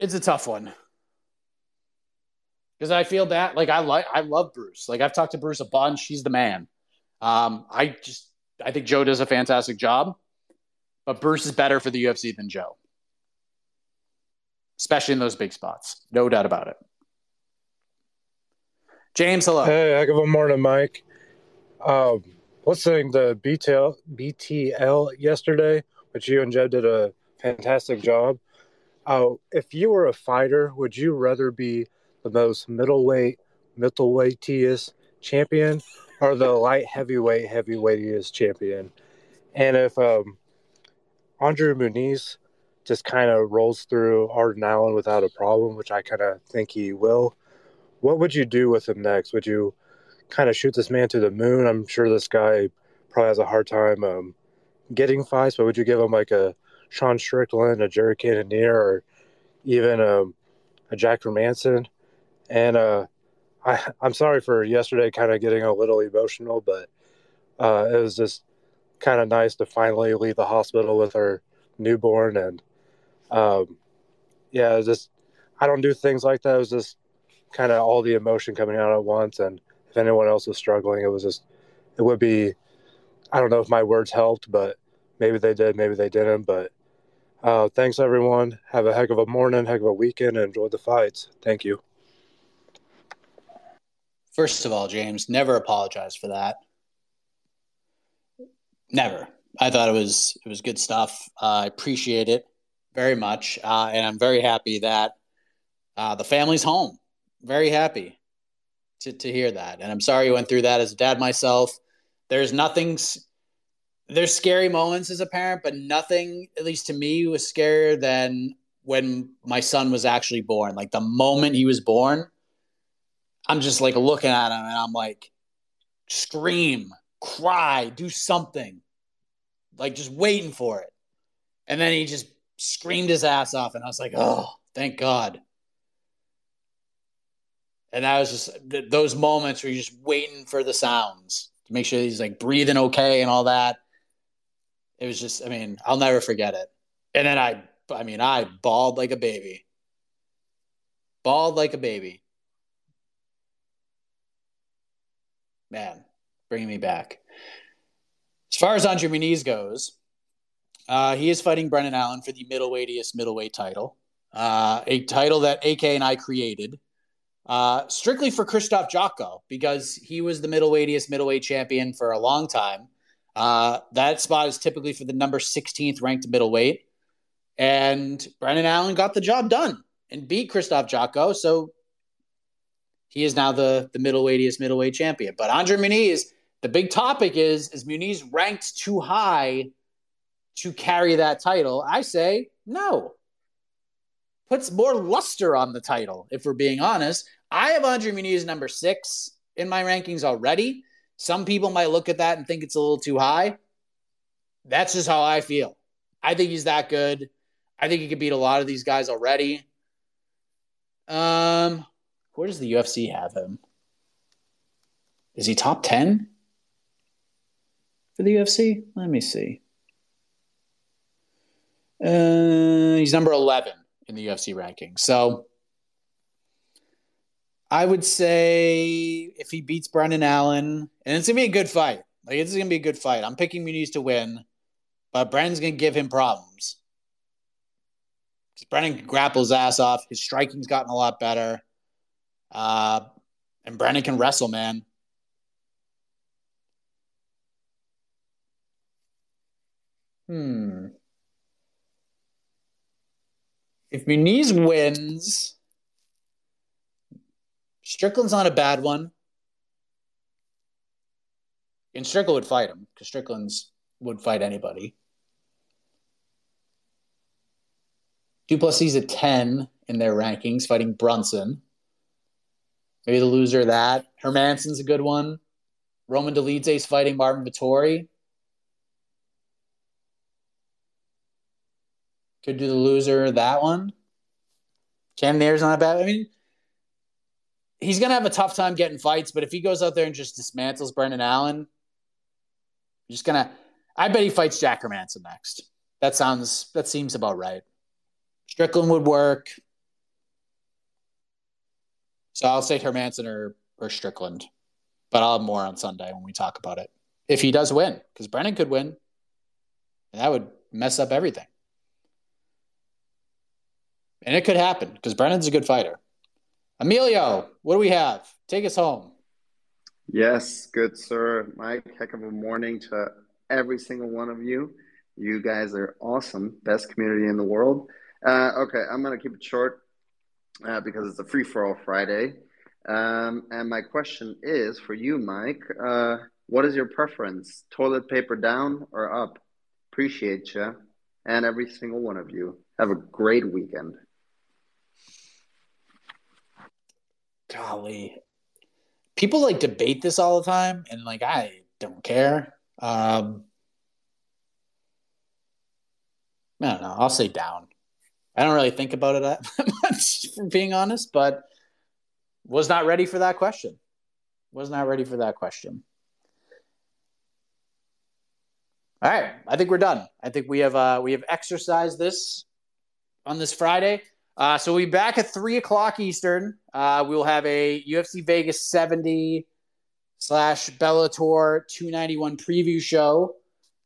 It's a tough one because I feel that like I like I love Bruce. Like I've talked to Bruce a bunch. He's the man. Um, I just I think Joe does a fantastic job, but Bruce is better for the UFC than Joe, especially in those big spots. No doubt about it. James, hello. Hey, a morning, Mike. Um, listening to BTL BTL yesterday, which you and Joe did a fantastic job. Uh, if you were a fighter, would you rather be the most middleweight, middleweightiest champion, or the light heavyweight, heavyweightiest champion? And if um, Andre Muniz just kind of rolls through Arden Allen without a problem, which I kind of think he will, what would you do with him next? Would you kind of shoot this man to the moon? I'm sure this guy probably has a hard time um, getting fights, but would you give him like a Sean Strickland, a Jerry Cannonier, or even um, a Jack Hermansson? And uh, I, I'm sorry for yesterday kind of getting a little emotional, but uh, it was just kind of nice to finally leave the hospital with our newborn. And um, yeah, just I don't do things like that. It was just kind of all the emotion coming out at once. And if anyone else was struggling, it was just, it would be, I don't know if my words helped, but maybe they did, maybe they didn't. But uh, thanks, everyone. Have a heck of a morning, heck of a weekend, and enjoy the fights. Thank you. First of all, James, never apologize for that. Never. I thought it was it was good stuff. Uh, I appreciate it very much, uh, and I'm very happy that uh, the family's home. Very happy to to hear that, and I'm sorry you went through that as a dad myself. There's nothing. There's scary moments as a parent, but nothing, at least to me, was scarier than when my son was actually born. Like the moment he was born, I'm just like looking at him and I'm like, scream, cry, do something. Like just waiting for it. And then he just screamed his ass off. And I was like, oh, thank God. And that was just th- those moments where you're just waiting for the sounds to make sure he's like breathing okay and all that. It was just, I mean, I'll never forget it. And then I, I mean, I bawled like a baby. Bawled like a baby. man, bringing me back. As far as Andre Muniz goes, uh, he is fighting Brendan Allen for the middleweightiest middleweight title, uh, a title that AK and I created uh, strictly for Krzysztof Jotko because he was the middleweightiest middleweight champion for a long time. Uh, that spot is typically for the number 16th ranked middleweight. And Brendan Allen got the job done and beat Krzysztof Jotko. So he is now the the middleweightiest middleweight champion. But Andre Muniz, the big topic is is Muniz ranked too high to carry that title? I say no. Puts more luster on the title, if we're being honest. I have Andre Muniz number six in my rankings already. Some people might look at that and think it's a little too high. That's just how I feel. I think he's that good. I think he could beat a lot of these guys already. Um, where does the UFC have him? Is he top 10 for the UFC? Let me see. Uh, he's number 11 in the UFC ranking. So I would say if he beats Brendan Allen, and it's gonna be a good fight. Like it's gonna be a good fight. I'm picking Muniz to win, but Brendan's gonna give him problems. Because Brendan grapples ass off. His striking's gotten a lot better. Uh, and Brendan can wrestle, man. Hmm. If Muniz wins, Strickland's not a bad one. And Strickland would fight him because Strickland's would fight anybody. Du Plessis at 10 in their rankings, fighting Brunson. Maybe the loser of that. Hermansson's a good one. Roman Dolidze's fighting Marvin Vettori. Could do the loser that one. Cannonier's not a bad. I mean, he's going to have a tough time getting fights, but if he goes out there and just dismantles Brendan Allen, just going to, I bet he fights Jack Hermansson next. That sounds, that seems about right. Strickland would work. So I'll say Hermansson or, or Strickland, but I'll have more on Sunday when we talk about it. If he does win, because Brennan could win, and that would mess up everything. And it could happen because Brennan's a good fighter. Emilio, what do we have? Take us home. Yes, good sir. Mike, heck of a morning to every single one of you. You guys are awesome. Best community in the world. Uh, okay, I'm going to keep it short uh, because it's a free for all Friday. Um, and my question is for you, Mike uh, what is your preference? Toilet paper down or up? Appreciate you and every single one of you. Have a great weekend. Golly, people like debate this all the time, and like I don't care. Um, I don't know. I'll say down. I don't really think about it that much, being honest, but was not ready for that question. Was not ready for that question. All right, I think we're done. I think we have uh, we have exercised this on this Friday. Uh, so we'll be back at three o'clock Eastern. Uh, we will have a UFC Vegas 70 slash Bellator 291 preview show,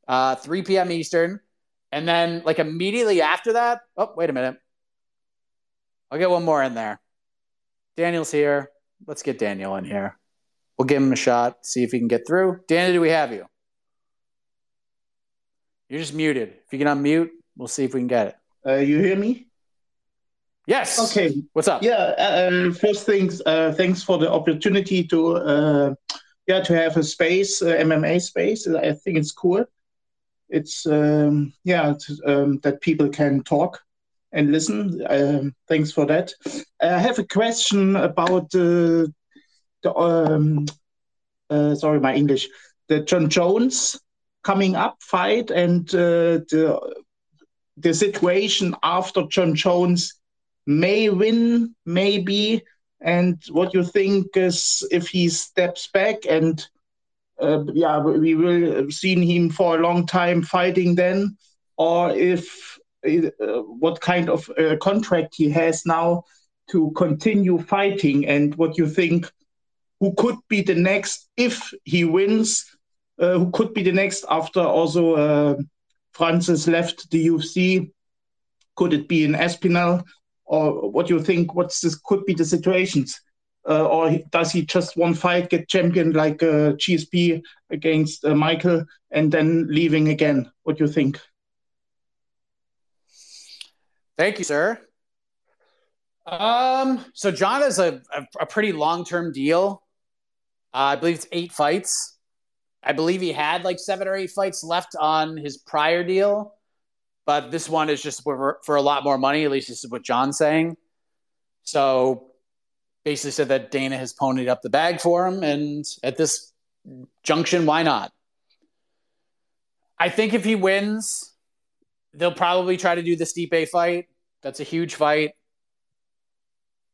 uh, 3 p.m. Eastern. And then, like, immediately after that, oh, wait a minute. I'll get one more in there. Daniel's here. Let's get Daniel in here. We'll give him a shot, see if he can get through. Daniel, do we have you? You're just muted. If you can unmute, we'll see if we can get it. Uh, you hear me? Yes. Okay. What's up? Yeah. Uh, first things, uh, thanks for the opportunity to, uh, yeah, to have a space, uh, MMA space. I think it's cool. It's um, yeah, it's, um, that people can talk and listen. Um, thanks for that. I have a question about the, the um, uh, sorry, my English, the Jon Jones coming up fight and uh, the the situation after Jon Jones may win, maybe, and what you think is if he steps back and uh, yeah, we will have seen him for a long time fighting then, or if uh, what kind of uh, contract he has now to continue fighting, and what you think who could be the next if he wins, uh, who could be the next after also uh, Francis left the UFC. Could it be an Aspinall? Or what do you think? What's this could be the situations? Uh, or does he just one fight get champion like uh, GSP against uh, Michael and then leaving again? What do you think? Thank you, sir. Um, so Jon has a, a, a pretty long term deal. Uh, I believe it's eight fights. I believe he had like seven or eight fights left on his prior deal but this one is just for, for a lot more money. At least this is what Jon's saying. So basically said that Dana has ponied up the bag for him, and at this junction, why not? I think if he wins, they'll probably try to do the Stipe fight. That's a huge fight.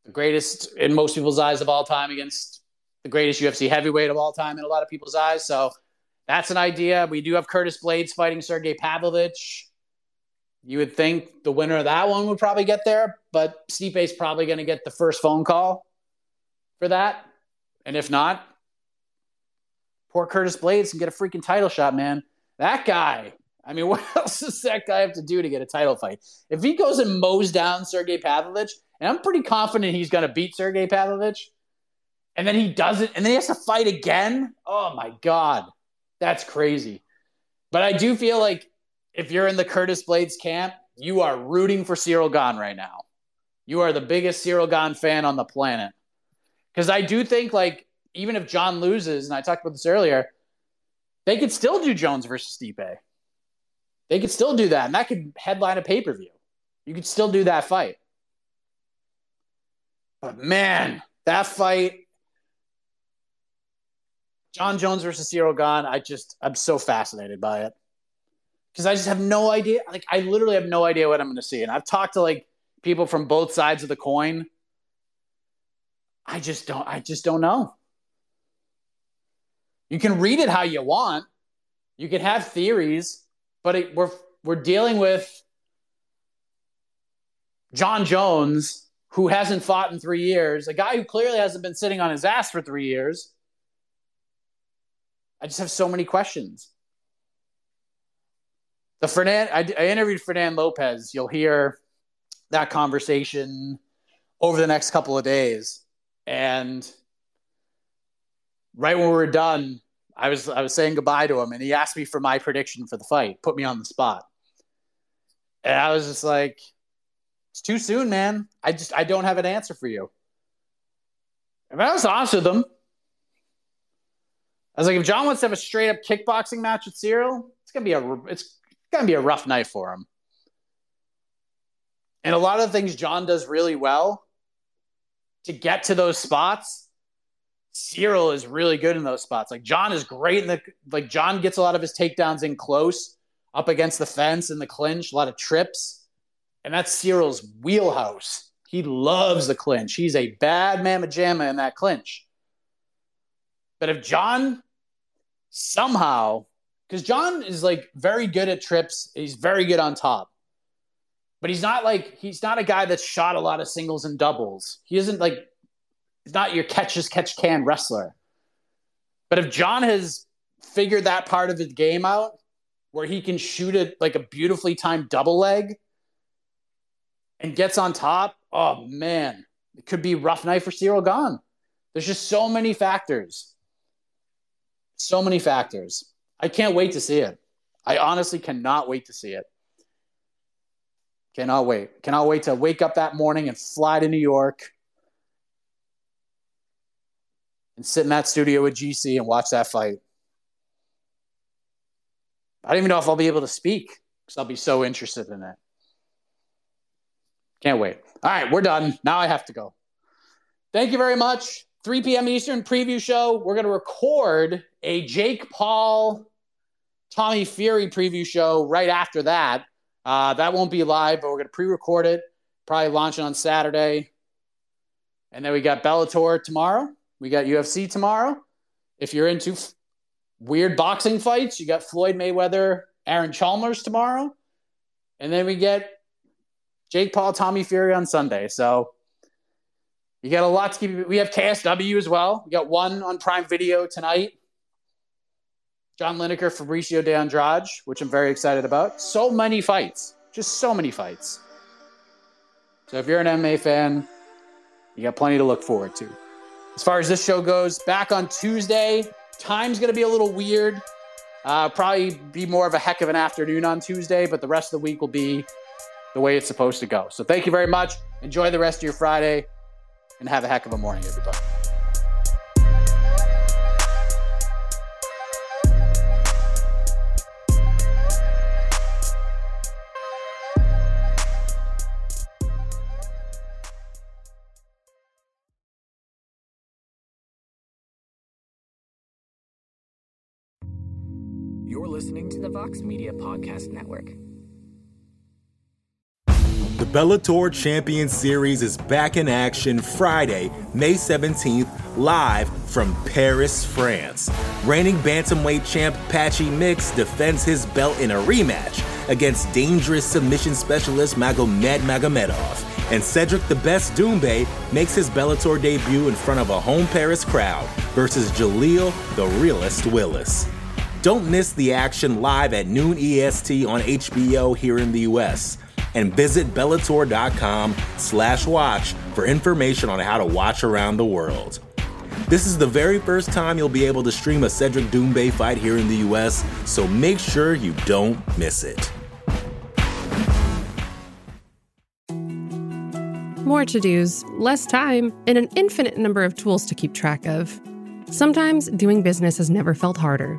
The greatest in most people's eyes of all time against the greatest UFC heavyweight of all time in a lot of people's eyes. So that's an idea. We do have Curtis Blaydes fighting Sergey Pavlovich. You would think the winner of that one would probably get there, but Stipe's probably going to get the first phone call for that. And if not, poor Curtis Blaydes can get a freaking title shot, man. That guy. I mean, what else does that guy have to do to get a title fight? If he goes and mows down Sergey Pavlovich, and I'm pretty confident he's going to beat Sergey Pavlovich, and then he doesn't, and then he has to fight again. Oh my god, that's crazy. But I do feel like if you're in the Curtis Blaydes camp, you are rooting for Cyril Gane right now. You are the biggest Cyril Gane fan on the planet. Because I do think, like, even if Jon loses, and I talked about this earlier, they could still do Jones versus Stipe. They could still do that, and that could headline a pay per view. You could still do that fight. But man, that fight, Jon Jones versus Cyril Gane, I just, I'm so fascinated by it because I just have no idea. Like, I literally have no idea what I'm going to see. And I've talked to like people from both sides of the coin. I just don't, I just don't know. You can read it how you want. You can have theories, but it, we're we're dealing with Jon Jones, who hasn't fought in three years, a guy who clearly hasn't been sitting on his ass for three years. I just have so many questions. The Fernand, I, I interviewed Fernand Lopez. You'll hear that conversation over the next couple of days, and right when we were done, I was I was saying goodbye to him, and he asked me for my prediction for the fight, put me on the spot, and I was just like, "It's too soon, man. I just I don't have an answer for you." And I was honest with him. I was like, if Jon wants to have a straight up kickboxing match with Cyril, it's gonna be a it's gonna be a rough night for him. And a lot of things Jon does really well to get to those spots Cyril is really good in those spots. Like Jon is great in the like Jon gets a lot of his takedowns in close, up against the fence in the clinch, a lot of trips. And that's Cyril's wheelhouse. He loves the clinch. He's a bad mamma jamma in that clinch. But if Jon somehow, because Jon is like very good at trips, he's very good on top. But he's not like he's not a guy that's shot a lot of singles and doubles. He isn't like He's not your catch as catch can wrestler. But if Jon has figured that part of his game out, where he can shoot it like a beautifully timed double leg and gets on top, oh man, it could be rough night for Cyril Gane. There's just so many factors. So many factors. I can't wait to see it. I honestly cannot wait to see it. Cannot wait. Cannot wait to wake up that morning and fly to New York and sit in that studio with GC and watch that fight. I don't even know if I'll be able to speak because I'll be so interested in it. Can't wait. All right, we're done. Now I have to go. Thank you very much. 3 p.m. Eastern preview show. We're going to record a Jake Paul, Tommy Fury preview show right after that. Uh, that won't be live, but we're going to pre record it, probably launch it on Saturday. And then we got Bellator tomorrow. We got UFC tomorrow. If you're into f- weird boxing fights, you got Floyd Mayweather, Aaron Chalmers tomorrow. And then we get Jake Paul, Tommy Fury on Sunday. So you got a lot to keep. We have KSW as well. We got one on Prime Video tonight. John Lineker, Fabricio de Andrade, which I'm very excited about. So many fights, just so many fights. So if you're an MMA fan, you got plenty to look forward to. As far as this show goes, back on Tuesday. Time's going to be a little weird. Uh, probably be more of a heck of an afternoon on Tuesday, but the rest of the week will be the way it's supposed to go. So thank you very much. Enjoy the rest of your Friday and have a heck of a morning, everybody. Vox Media Podcast Network. The Bellator Champion Series is back in action Friday, May 17th, live from Paris, France. Reigning bantamweight champ Patchy Mix defends his belt in a rematch against dangerous submission specialist Magomed Magomedov. And Cedric the Best Doumbé makes his Bellator debut in front of a home Paris crowd versus Jaleel the Realist Willis. Don't miss the action live at noon EST on HBO here in the US. And visit Bellator.com slash watch for information on how to watch around the world. This is the very first time you'll be able to stream a Cedric Doumbé fight here in the US, so make sure you don't miss it. More to dos, less time, and an infinite number of tools to keep track of. Sometimes doing business has never felt harder,